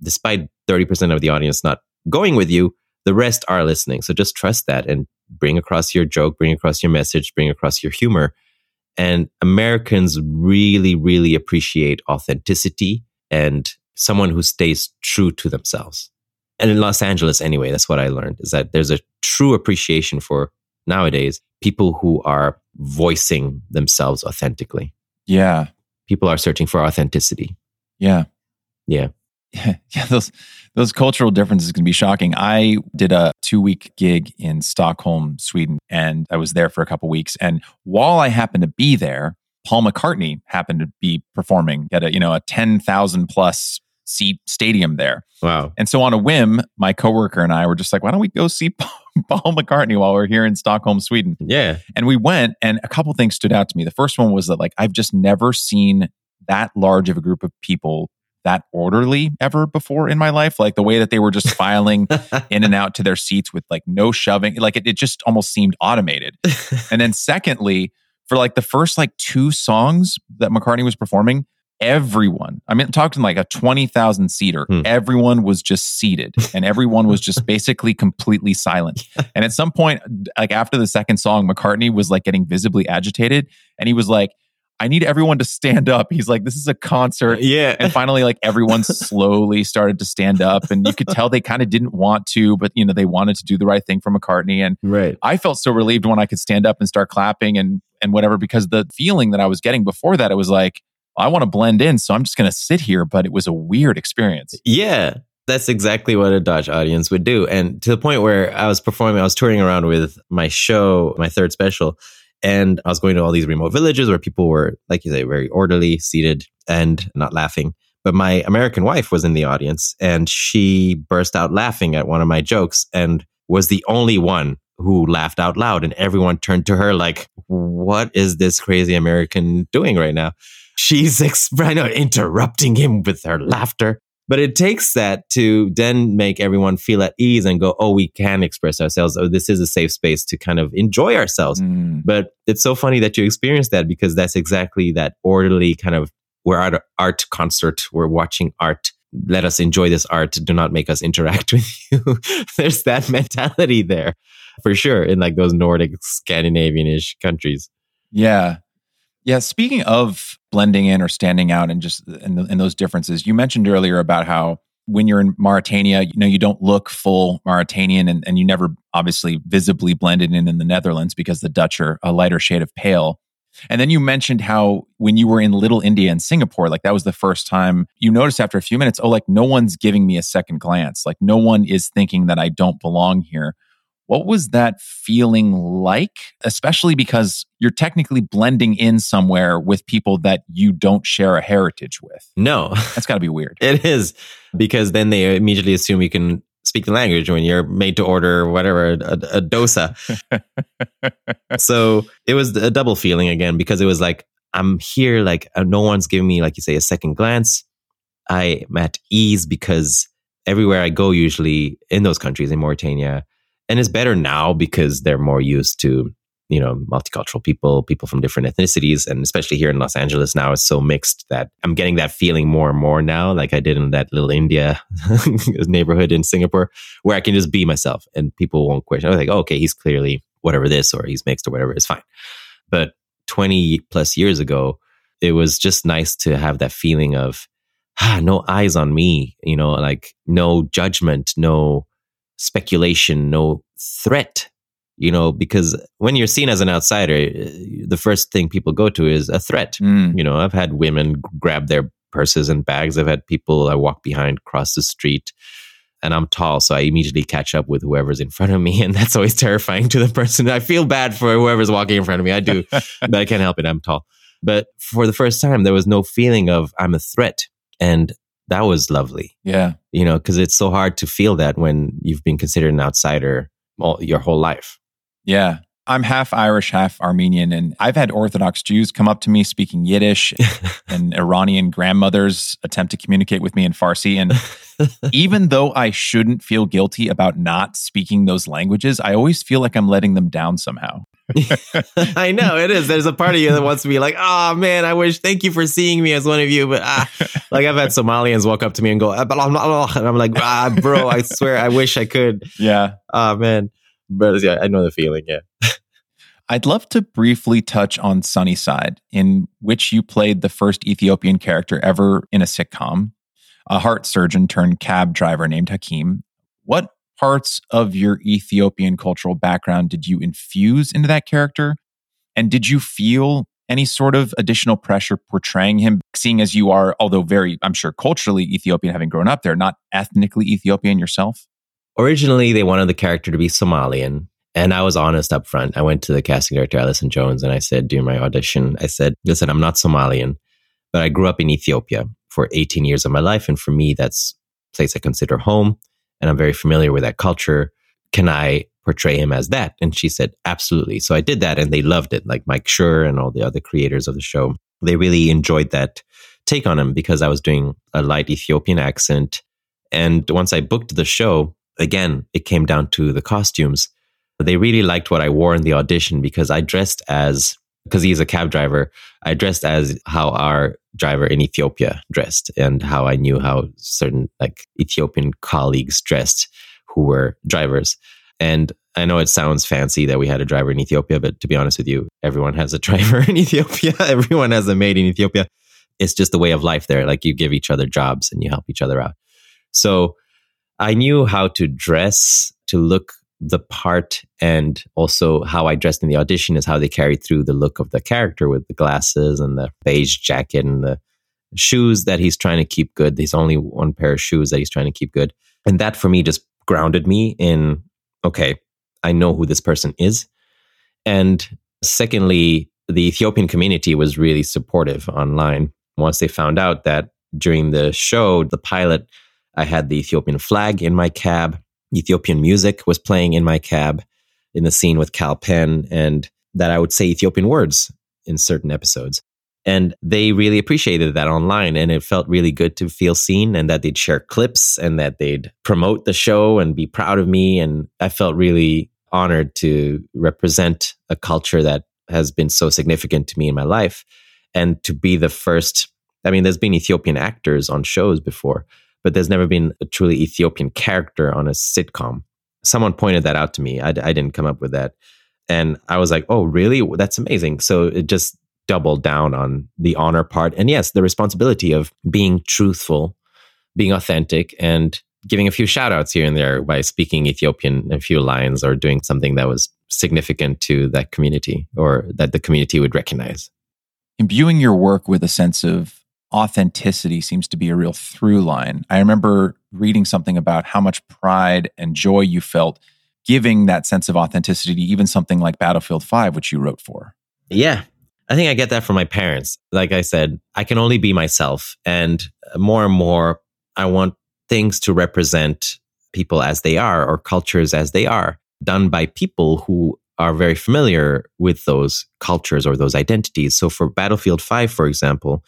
despite 30% of the audience not going with you, the rest are listening. So just trust that and bring across your joke, bring across your message, bring across your humor. And Americans really, really appreciate authenticity and someone who stays true to themselves. And in Los Angeles, anyway, that's what I learned is that there's a true appreciation for nowadays people who are voicing themselves authentically. Yeah. People are searching for authenticity. Yeah. Yeah. Yeah, yeah, those those cultural differences can be shocking. I did a two week gig in Stockholm, Sweden, and I was there for a couple weeks. And while I happened to be there, Paul McCartney happened to be performing at a you know a ten thousand plus seat stadium there. Wow. And so on a whim, my coworker and I were just like, why don't we go see Paul McCartney while we're here in Stockholm, Sweden? Yeah. And we went and a couple things stood out to me. The first one was that like I've just never seen that large of a group of people that orderly ever before in my life. Like the way that they were just filing in and out to their seats with like no shoving. Like it, it just almost seemed automated. and then secondly, for like the first like two songs that McCartney was performing, everyone, I mean, talking like a 20,000 seater, hmm. everyone was just seated and everyone was just basically completely silent. And at some point, like after the second song, McCartney was like getting visibly agitated and he was like, I need everyone to stand up. He's like, this is a concert. Yeah. And finally, like everyone slowly started to stand up. And you could tell they kind of didn't want to, but you know, they wanted to do the right thing for McCartney. And right. I felt so relieved when I could stand up and start clapping and and whatever, because the feeling that I was getting before that, it was like, I want to blend in, so I'm just going to sit here. But it was a weird experience. Yeah, that's exactly what a Dutch audience would do. And to the point where I was performing, I was touring around with my show, my third special, and I was going to all these remote villages where people were, like you say, very orderly, seated, and not laughing. But my American wife was in the audience and she burst out laughing at one of my jokes and was the only one who laughed out loud. And everyone turned to her like, what is this crazy American doing right now? She's exp- know, interrupting him with her laughter. But it takes that to then make everyone feel at ease and go, oh, we can express ourselves. Oh, this is a safe space to kind of enjoy ourselves. Mm. But it's so funny that you experienced that because that's exactly that orderly kind of we're at an art concert, we're watching art. Let us enjoy this art. Do not make us interact with you. There's that mentality there for sure in like those Nordic, Scandinavian ish countries. Yeah. Yeah. Speaking of blending in or standing out and just the, in those differences. You mentioned earlier about how when you're in Mauritania, you know, you don't look full Mauritanian and, and you never obviously visibly blended in in the Netherlands because the Dutch are a lighter shade of pale. And then you mentioned how when you were in Little India in Singapore, like that was the first time you noticed after a few minutes, oh, like no one's giving me a second glance. Like no one is thinking that I don't belong here. What was that feeling like? Especially because you're technically blending in somewhere with people that you don't share a heritage with. No. That's got to be weird. it is because then they immediately assume you can speak the language when you're made to order whatever, a, a dosa. so it was a double feeling again because it was like, I'm here, like, uh, no one's giving me, like you say, a second glance. I am at ease because everywhere I go, usually in those countries, in Mauritania, And it's better now because they're more used to, you know, multicultural people, people from different ethnicities. And especially here in Los Angeles now, it's so mixed that I'm getting that feeling more and more now, like I did in that little India neighborhood in Singapore, where I can just be myself and people won't question. I was like, oh, okay, he's clearly whatever this or he's mixed or whatever, it's fine. But 20 plus years ago, it was just nice to have that feeling of, ah, no eyes on me, you know, like no judgment, no speculation, no threat, you know, because when you're seen as an outsider, the first thing people go to is a threat. Mm. You know, I've had women grab their purses and bags. I've had people I walk behind cross the street and I'm tall, so I immediately catch up with whoever's in front of me, and that's always terrifying to the person. I feel bad for whoever's walking in front of me. I do, but I can't help it. I'm tall. But for the first time, there was no feeling of I'm a threat, and that was lovely. Yeah, you know, because it's so hard to feel that when you've been considered an outsider all your whole life. Yeah, I'm half Irish, half Armenian, and I've had Orthodox Jews come up to me speaking Yiddish, and Iranian grandmothers attempt to communicate with me in Farsi. And even though I shouldn't feel guilty about not speaking those languages, I always feel like I'm letting them down somehow. I know it is. There's a part of you that wants to be like, oh man, I wish, thank you for seeing me as one of you. But ah, like I've had Somalians walk up to me and go, but I'm not. and I'm like, ah, bro, I swear, I wish I could. Yeah. Oh man. But yeah, I know the feeling. Yeah. I'd love to briefly touch on Sunnyside, in which you played the first Ethiopian character ever in a sitcom, a heart surgeon turned cab driver named Hakim. What parts of your Ethiopian cultural background did you infuse into that character? And did you feel any sort of additional pressure portraying him, seeing as you are, although very, I'm sure, culturally Ethiopian, having grown up there, not ethnically Ethiopian yourself? Originally, they wanted the character to be Somalian. And I was honest up front. I went to the casting director, Allison Jones, and I said during my audition, I said, listen, I'm not Somalian, but I grew up in Ethiopia for 18 years of my life. And for me, that's a place I consider home. And I'm very familiar with that culture. Can I portray him as that? And she said, absolutely. So I did that and they loved it. Like Mike Schur and all the other creators of the show. They really enjoyed that take on him because I was doing a light Ethiopian accent. And once I booked the show, again, it came down to the costumes they really liked what I wore in the audition because I dressed as, because he's a cab driver, I dressed as how our driver in Ethiopia dressed and how I knew how certain like Ethiopian colleagues dressed who were drivers. And I know it sounds fancy that we had a driver in Ethiopia, but to be honest with you, everyone has a driver in Ethiopia. everyone has a maid in Ethiopia. It's just the way of life there. Like you give each other jobs and you help each other out. So I knew how to dress to look the part and also how I dressed in the audition is how they carried through the look of the character with the glasses and the beige jacket and the shoes that he's trying to keep good. There's only one pair of shoes that he's trying to keep good. And that for me just grounded me in, okay, I know who this person is. And secondly, the Ethiopian community was really supportive online. Once they found out that during the show, the pilot, I had the Ethiopian flag in my cab Ethiopian music was playing in my cab in the scene with Kal Penn, and that I would say Ethiopian words in certain episodes. And they really appreciated that online. And it felt really good to feel seen and that they'd share clips and that they'd promote the show and be proud of me. And I felt really honored to represent a culture that has been so significant to me in my life and to be the first. I mean, there's been Ethiopian actors on shows before, but there's never been a truly Ethiopian character on a sitcom. Someone pointed that out to me. I, I didn't come up with that. And I was like, oh, really? That's amazing. So it just doubled down on the honor part. And yes, the responsibility of being truthful, being authentic, and giving a few shout outs here and there by speaking Ethiopian a few lines or doing something that was significant to that community or that the community would recognize. Imbuing your work with a sense of authenticity seems to be a real through line. I remember reading something about how much pride and joy you felt giving that sense of authenticity to even something like Battlefield 5, which you wrote for. Yeah. I think I get that from my parents. Like I said, I can only be myself. And more and more, I want things to represent people as they are or cultures as they are, done by people who are very familiar with those cultures or those identities. So for Battlefield 5, for example,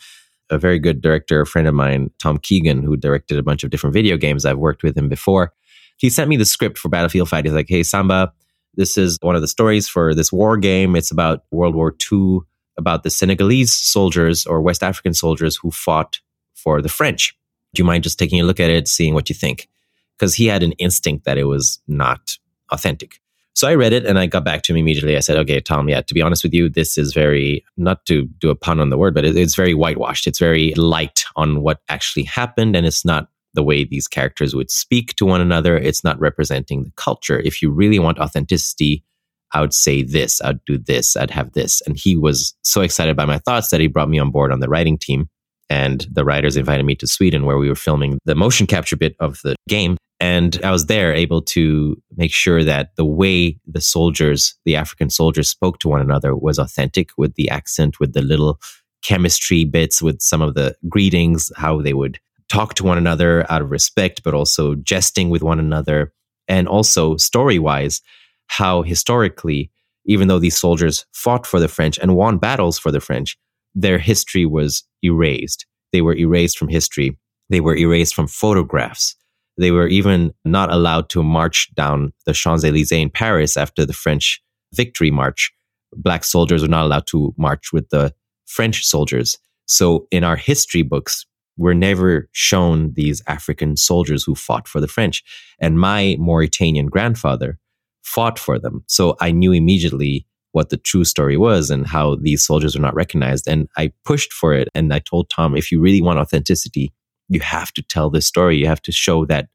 a very good director, a friend of mine, Tom Keegan, who directed a bunch of different video games. I've worked with him before. he sent me the script for Battlefield 5. He's like, hey, Samba, this is one of the stories for this war game. It's about World War II, about the Senegalese soldiers or West African soldiers who fought for the French. Do you mind just taking a look at it, seeing what you think? Because he had an instinct that it was not authentic. So I read it and I got back to him immediately. I said, okay, Tom, yeah, to be honest with you, this is very, not to do a pun on the word, but it's very whitewashed. It's very light on what actually happened. And it's not the way these characters would speak to one another. It's not representing the culture. If you really want authenticity, I would say this, I'd do this, I'd have this. And he was so excited by my thoughts that he brought me on board on the writing team. And the writers invited me to Sweden where we were filming the motion capture bit of the game. And I was there able to make sure that the way the soldiers, the African soldiers spoke to one another was authentic with the accent, with the little chemistry bits, with some of the greetings, how they would talk to one another out of respect, but also jesting with one another. And also story wise, how historically, even though these soldiers fought for the French and won battles for the French, their history was erased. They were erased from history. They were erased from photographs. They were even not allowed to march down the Champs Elysees in Paris after the French victory march. Black soldiers were not allowed to march with the French soldiers. So in our history books, we're never shown these African soldiers who fought for the French. And my Mauritanian grandfather fought for them. So I knew immediately what the true story was and how these soldiers were not recognized. And I pushed for it. And I told Tom, if you really want authenticity, you have to tell this story. You have to show that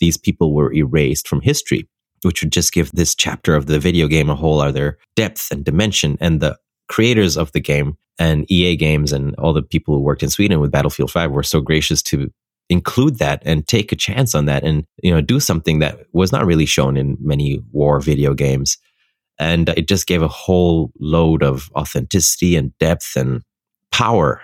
these people were erased from history, which would just give this chapter of the video game a whole other depth and dimension. And the creators of the game and EA Games and all the people who worked in Sweden with Battlefield 5 were so gracious to include that and take a chance on that and you know do something that was not really shown in many war video games and it just gave a whole load of authenticity and depth and power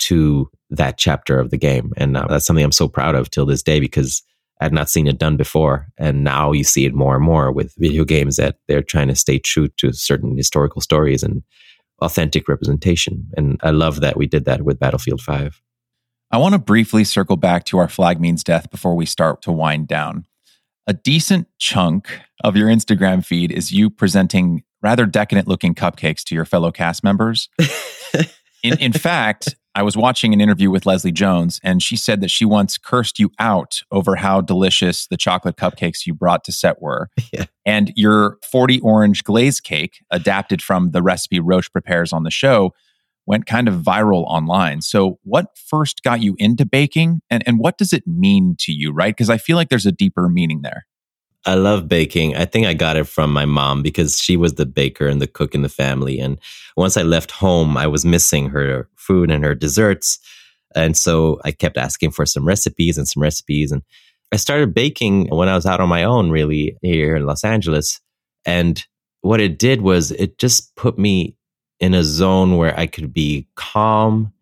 to that chapter of the game. And uh, that's something I'm so proud of till this day because I've not seen it done before. And now you see it more and more with video games that they're trying to stay true to certain historical stories and authentic representation. And I love that we did that with Battlefield 5. I want to briefly circle back to our flag means death before we start to wind down. A decent chunk of your Instagram feed is you presenting rather decadent looking cupcakes to your fellow cast members. in, in fact, I was watching an interview with Leslie Jones, and she said that she once cursed you out over how delicious the chocolate cupcakes you brought to set were. Yeah. And your 40 orange glaze cake, adapted from the recipe Roach prepares on the show, went kind of viral online. So, what first got you into baking, and, and what does it mean to you, right? Because I feel like there's a deeper meaning there. I love baking. I think I got it from my mom because she was the baker and the cook in the family. And once I left home, I was missing her food and her desserts. And so I kept asking for some recipes and some recipes. And I started baking when I was out on my own, really, here in Los Angeles. And what it did was it just put me in a zone where I could be calm,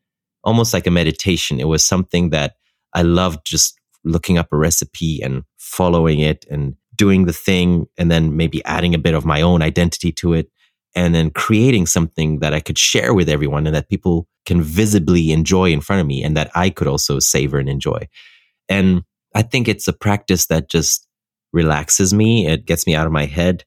almost like a meditation. It was something that I loved just looking up a recipe and following it and doing the thing and then maybe adding a bit of my own identity to it and then creating something that I could share with everyone and that people can visibly enjoy in front of me and that I could also savor and enjoy. And I think it's a practice that just relaxes me. It gets me out of my head.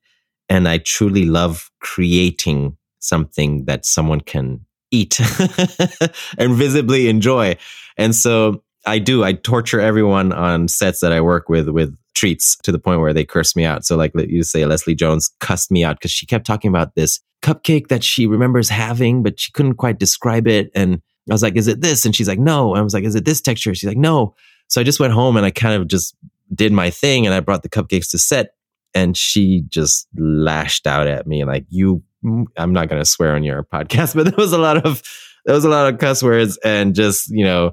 And I truly love creating something that someone can eat and visibly enjoy. And so I do. I torture everyone on sets that I work with with treats to the point where they curse me out. So, like you say, Leslie Jones cussed me out because she kept talking about this cupcake that she remembers having, but she couldn't quite describe it. And I was like, "Is it this?" And she's like, "No." And I was like, "Is it this texture?" She's like, "No." So I just went home and I kind of just did my thing, and I brought the cupcakes to set, and she just lashed out at me like, "You." I'm not going to swear on your podcast, but there was a lot of there was a lot of cuss words and just you know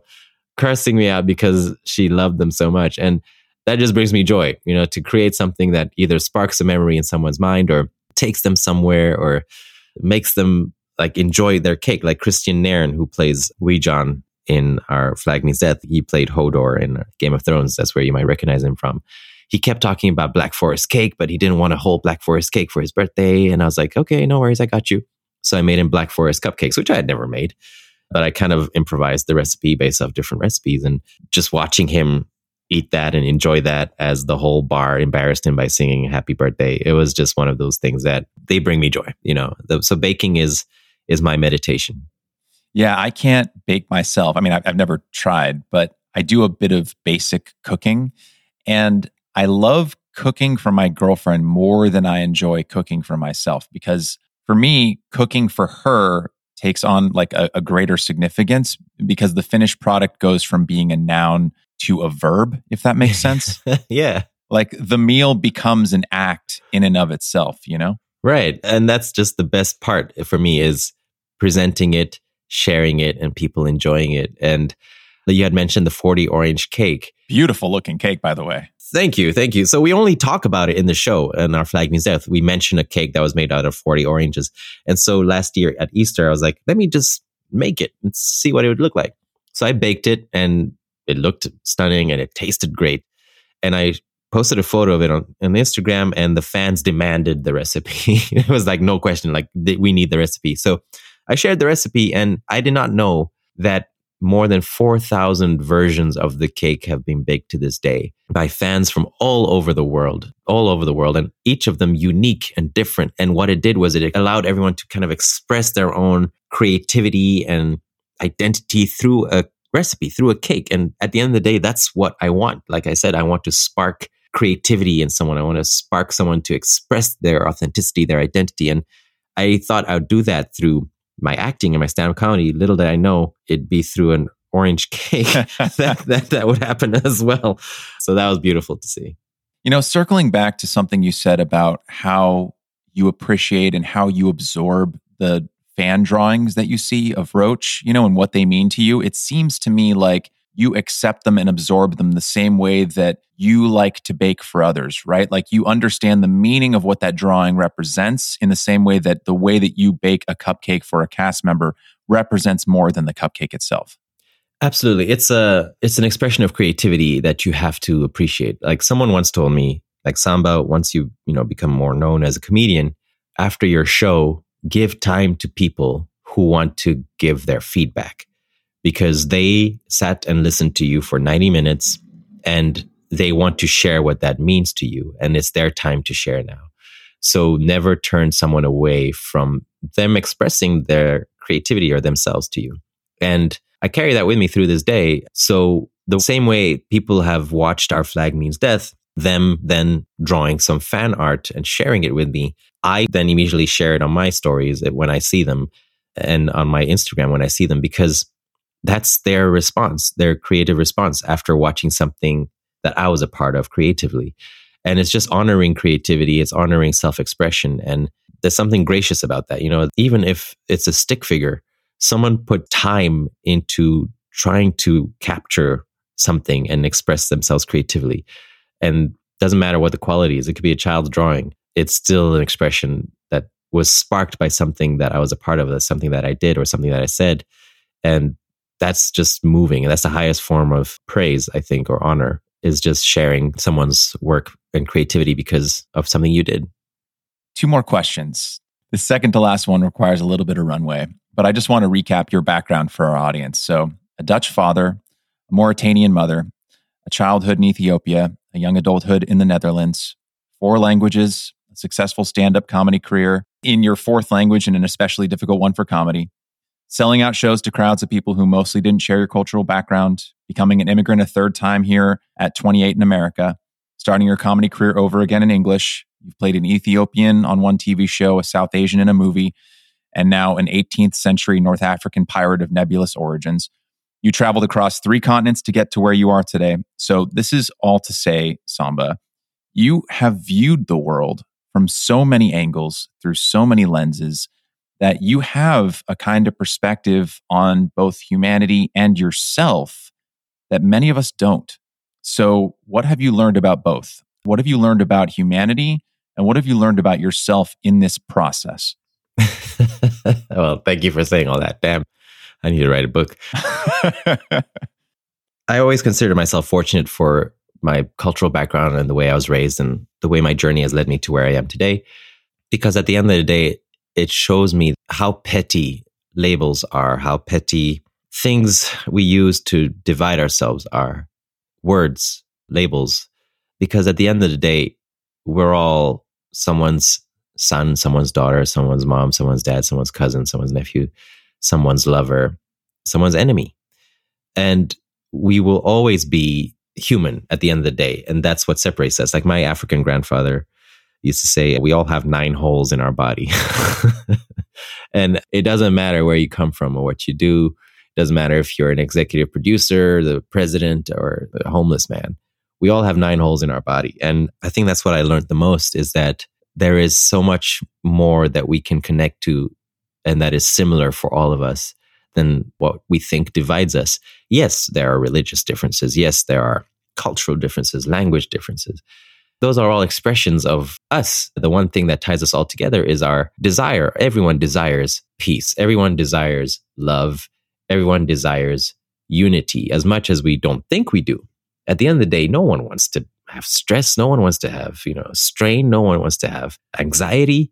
cursing me out because she loved them so much. And that just brings me joy, you know, to create something that either sparks a memory in someone's mind or takes them somewhere or makes them like enjoy their cake. Like Kristian Nairn, who plays Wee John in our Flag Means Death, he played Hodor in Game of Thrones. That's where you might recognize him from. He kept talking about Black Forest cake, but he didn't want a whole Black Forest cake for his birthday. And I was like, okay, no worries, I got you. So I made him Black Forest cupcakes, which I had never made but I kind of improvised the recipe based off different recipes and just watching him eat that and enjoy that as the whole bar embarrassed him by singing happy birthday. It was just one of those things that they bring me joy, you know. The, so baking is is my meditation. Yeah, I can't bake myself. I mean, I've, I've never tried, but I do a bit of basic cooking and I love cooking for my girlfriend more than I enjoy cooking for myself because for me, cooking for her takes on like a, a, greater significance because the finished product goes from being a noun to a verb, if that makes sense. yeah. Like the meal becomes an act in and of itself, you know? Right. And that's just the best part for me is presenting it, sharing it, and people enjoying it. And you had mentioned the 40 orange cake. Beautiful looking cake, by the way. Thank you. Thank you. So we only talk about it in the show and our flag means death. We mention a cake that was made out of 40 oranges. And so last year at Easter, I was like, let me just make it and see what it would look like. So I baked it and it looked stunning and it tasted great. And I posted a photo of it on, on Instagram and the fans demanded the recipe. it was like, no question, like we need the recipe. So I shared the recipe and I did not know that more than 4,000 versions of the cake have been baked to this day by fans from all over the world, all over the world, and each of them unique and different. And what it did was it allowed everyone to kind of express their own creativity and identity through a recipe, through a cake. And at the end of the day, that's what I want. Like I said, I want to spark creativity in someone. I want to spark someone to express their authenticity, their identity. And I thought I would do that through my acting and my stand-up comedy, little did I know it'd be through an orange cake that, that that would happen as well. So that was beautiful to see. You know, circling back to something you said about how you appreciate and how you absorb the fan drawings that you see of Roach, you know, and what they mean to you, it seems to me like you accept them and absorb them the same way that you like to bake for others, right? Like you understand the meaning of what that drawing represents in the same way that the way that you bake a cupcake for a cast member represents more than the cupcake itself. Absolutely. It's a it's an expression of creativity that you have to appreciate. Like someone once told me, like Samba, once you, you know, become more known as a comedian, after your show, give time to people who want to give their feedback because they sat and listened to you for 90 minutes and they want to share what that means to you. And it's their time to share now. So never turn someone away from them expressing their creativity or themselves to you. And I carry that with me through this day. So the same way people have watched Our Flag Means Death, them then drawing some fan art and sharing it with me, I then immediately share it on my stories uh, when I see them and on my Instagram when I see them because that's their response, their creative response after watching something that I was a part of creatively. And it's just honoring creativity, it's honoring self expression. And there's something gracious about that. You know, even if it's a stick figure, someone put time into trying to capture something and express themselves creatively. And doesn't matter what the quality is, it could be a child's drawing. It's still an expression that was sparked by something that I was a part of, something that I did or something that I said. And that's just moving. And that's the highest form of praise, I think, or honor is just sharing someone's work and creativity because of something you did. Two more questions. The second to last one requires a little bit of runway, but I just want to recap your background for our audience. So, a Dutch father, a Mauritanian mother, a childhood in Ethiopia, a young adulthood in the Netherlands, four languages, a successful stand up comedy career in your fourth language and an especially difficult one for comedy, selling out shows to crowds of people who mostly didn't share your cultural background, becoming an immigrant a third time here at 28 in America, starting your comedy career over again in English. You've played an Ethiopian on one TV show, a South Asian in a movie, and now an 18th century North African pirate of nebulous origins. You traveled across three continents to get to where you are today. So, this is all to say, Samba, you have viewed the world from so many angles, through so many lenses that you have a kind of perspective on both humanity and yourself that many of us don't. So, what have you learned about both? What have you learned about humanity? And what have you learned about yourself in this process? well, thank you for saying all that. Damn, I need to write a book. I always consider myself fortunate for my cultural background and the way I was raised and the way my journey has led me to where I am today. Because at the end of the day, it shows me how petty labels are, how petty things we use to divide ourselves are. Words, labels because at the end of the day, we're all someone's son, someone's daughter, someone's mom, someone's dad, someone's cousin, someone's nephew, someone's lover, someone's enemy. And we will always be human at the end of the day. And that's what separates us. Like my African grandfather used to say, we all have nine holes in our body. and it doesn't matter where you come from or what you do. It doesn't matter if you're an executive producer, the president, or a homeless man. We all have nine holes in our body. And I think that's what I learned the most is that there is so much more that we can connect to and that is similar for all of us than what we think divides us. Yes, there are religious differences. Yes, there are cultural differences, language differences. Those are all expressions of us. The one thing that ties us all together is our desire. Everyone desires peace. Everyone desires love. Everyone desires unity as much as we don't think we do. At the end of the day, no one wants to have stress. No one wants to have, you know, strain. No one wants to have anxiety.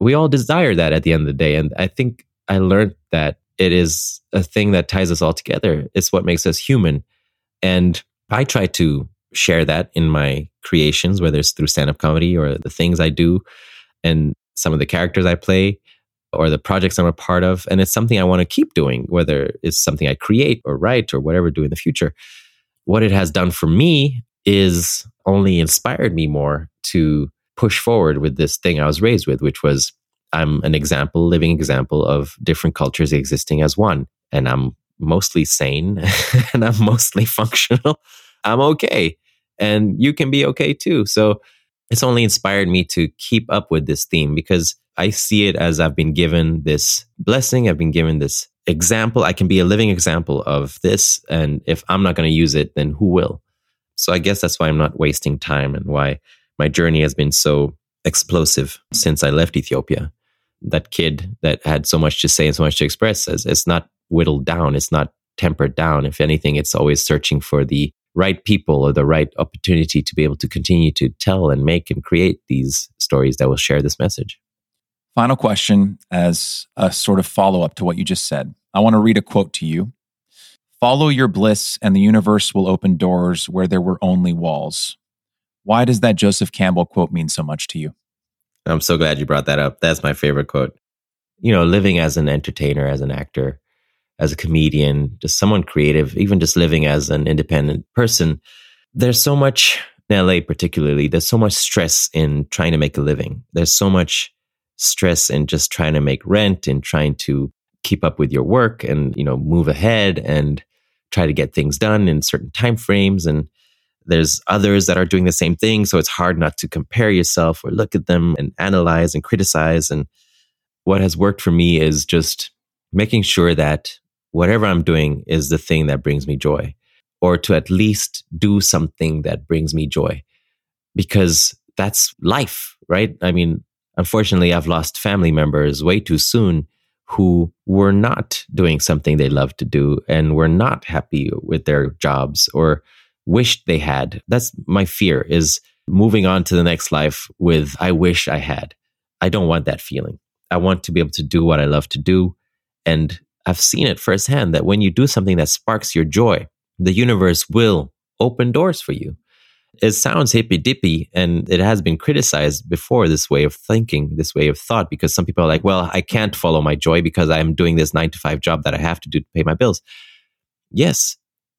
We all desire that at the end of the day. And I think I learned that it is a thing that ties us all together. It's what makes us human. And I try to share that in my creations, whether it's through stand up comedy or the things I do and some of the characters I play or the projects I'm a part of. And it's something I want to keep doing, whether it's something I create or write or whatever do in the future. What it has done for me is only inspired me more to push forward with this thing I was raised with, which was I'm an example, living example of different cultures existing as one. And I'm mostly sane and I'm mostly functional. I'm okay. And you can be okay too. So it's only inspired me to keep up with this theme because I see it as I've been given this blessing. I've been given this example. I can be a living example of this. And if I'm not going to use it, then who will? So I guess that's why I'm not wasting time and why my journey has been so explosive since I left Ethiopia. That kid that had so much to say and so much to express, says it's not whittled down. It's not tempered down. If anything, it's always searching for the right people or the right opportunity to be able to continue to tell and make and create these stories that will share this message. Final question as a sort of follow up to what you just said. I want to read a quote to you Follow your bliss, and the universe will open doors where there were only walls. Why does that Joseph Campbell quote mean so much to you? I'm so glad you brought that up. That's my favorite quote. You know, living as an entertainer, as an actor, as a comedian, just someone creative, even just living as an independent person, there's so much in LA, particularly, there's so much stress in trying to make a living. There's so much stress in just trying to make rent and trying to keep up with your work and you know move ahead and try to get things done in certain time frames and there's others that are doing the same thing so it's hard not to compare yourself or look at them and analyze and criticize. And what has worked for me is just making sure that whatever i'm doing is the thing that brings me joy or to at least do something that brings me joy because that's life right? I mean unfortunately i've lost family members way too soon who were not doing something they loved to do and were not happy with their jobs or wished they had. That's my fear is moving on to the next life with I wish I had. I don't want that feeling. I want to be able to do what I love to do. And I've seen it firsthand that when you do something that sparks your joy, the universe will open doors for you it sounds hippy dippy and it has been criticized before this way of thinking, this way of thought, because some people are like, well, I can't follow my joy because I'm doing this nine to five job that I have to do to pay my bills. Yes.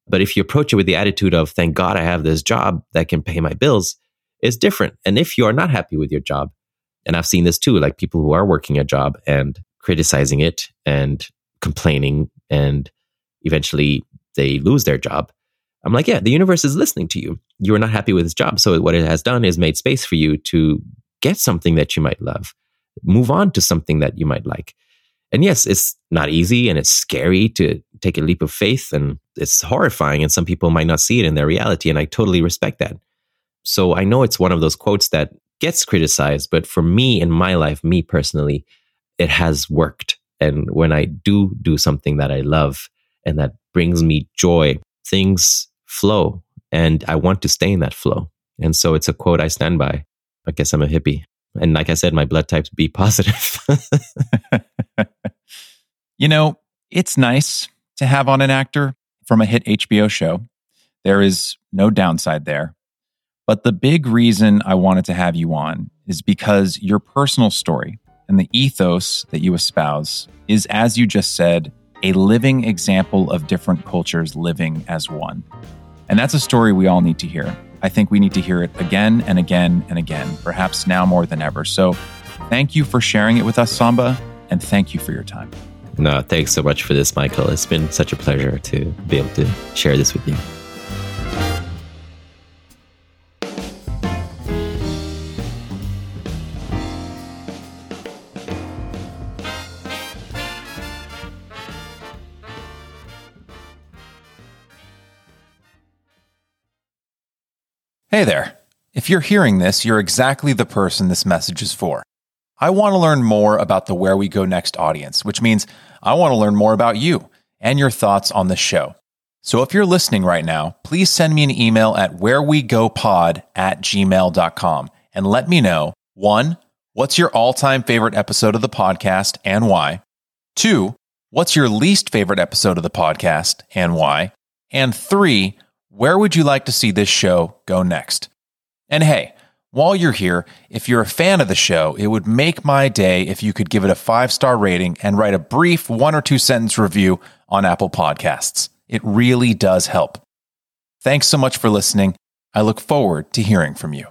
But if you approach it with the attitude of, thank God I have this job that can pay my bills, it's different. And if you are not happy with your job, and I've seen this too, like people who are working a job and criticizing it and complaining, and eventually they lose their job I'm like, yeah, the universe is listening to you. You are not happy with this job. So what it has done is made space for you to get something that you might love, move on to something that you might like. And yes, it's not easy and it's scary to take a leap of faith and it's horrifying and some people might not see it in their reality. And I totally respect that. So I know it's one of those quotes that gets criticized, but for me in my life, me personally, it has worked. And when I do do something that I love and that brings me joy, things flow and I want to stay in that flow. And so it's a quote I stand by. I guess I'm a hippie. And like I said, my blood type's B positive. you know, it's nice to have on an actor from a hit HBO show. There is no downside there. But the big reason I wanted to have you on is because your personal story and the ethos that you espouse is, as you just said, a living example of different cultures living as one. And that's a story we all need to hear. I think we need to hear it again and again and again, perhaps now more than ever. So thank you for sharing it with us, Samba, and thank you for your time. No, thanks so much for this, Michael. It's been such a pleasure to be able to share this with you. Hey there. If you're hearing this, you're exactly the person this message is for. I want to learn more about the Where We Go Next audience, which means I want to learn more about you and your thoughts on the show. So if you're listening right now, please send me an email at wherewegopod at gmail.com and let me know one, what's your all time favorite episode of the podcast and why? Two, what's your least favorite episode of the podcast and why? And three, where would you like to see this show go next? And hey, while you're here, if you're a fan of the show, it would make my day if you could give it a five star rating and write a brief one or two sentence review on Apple Podcasts. It really does help. Thanks so much for listening. I look forward to hearing from you.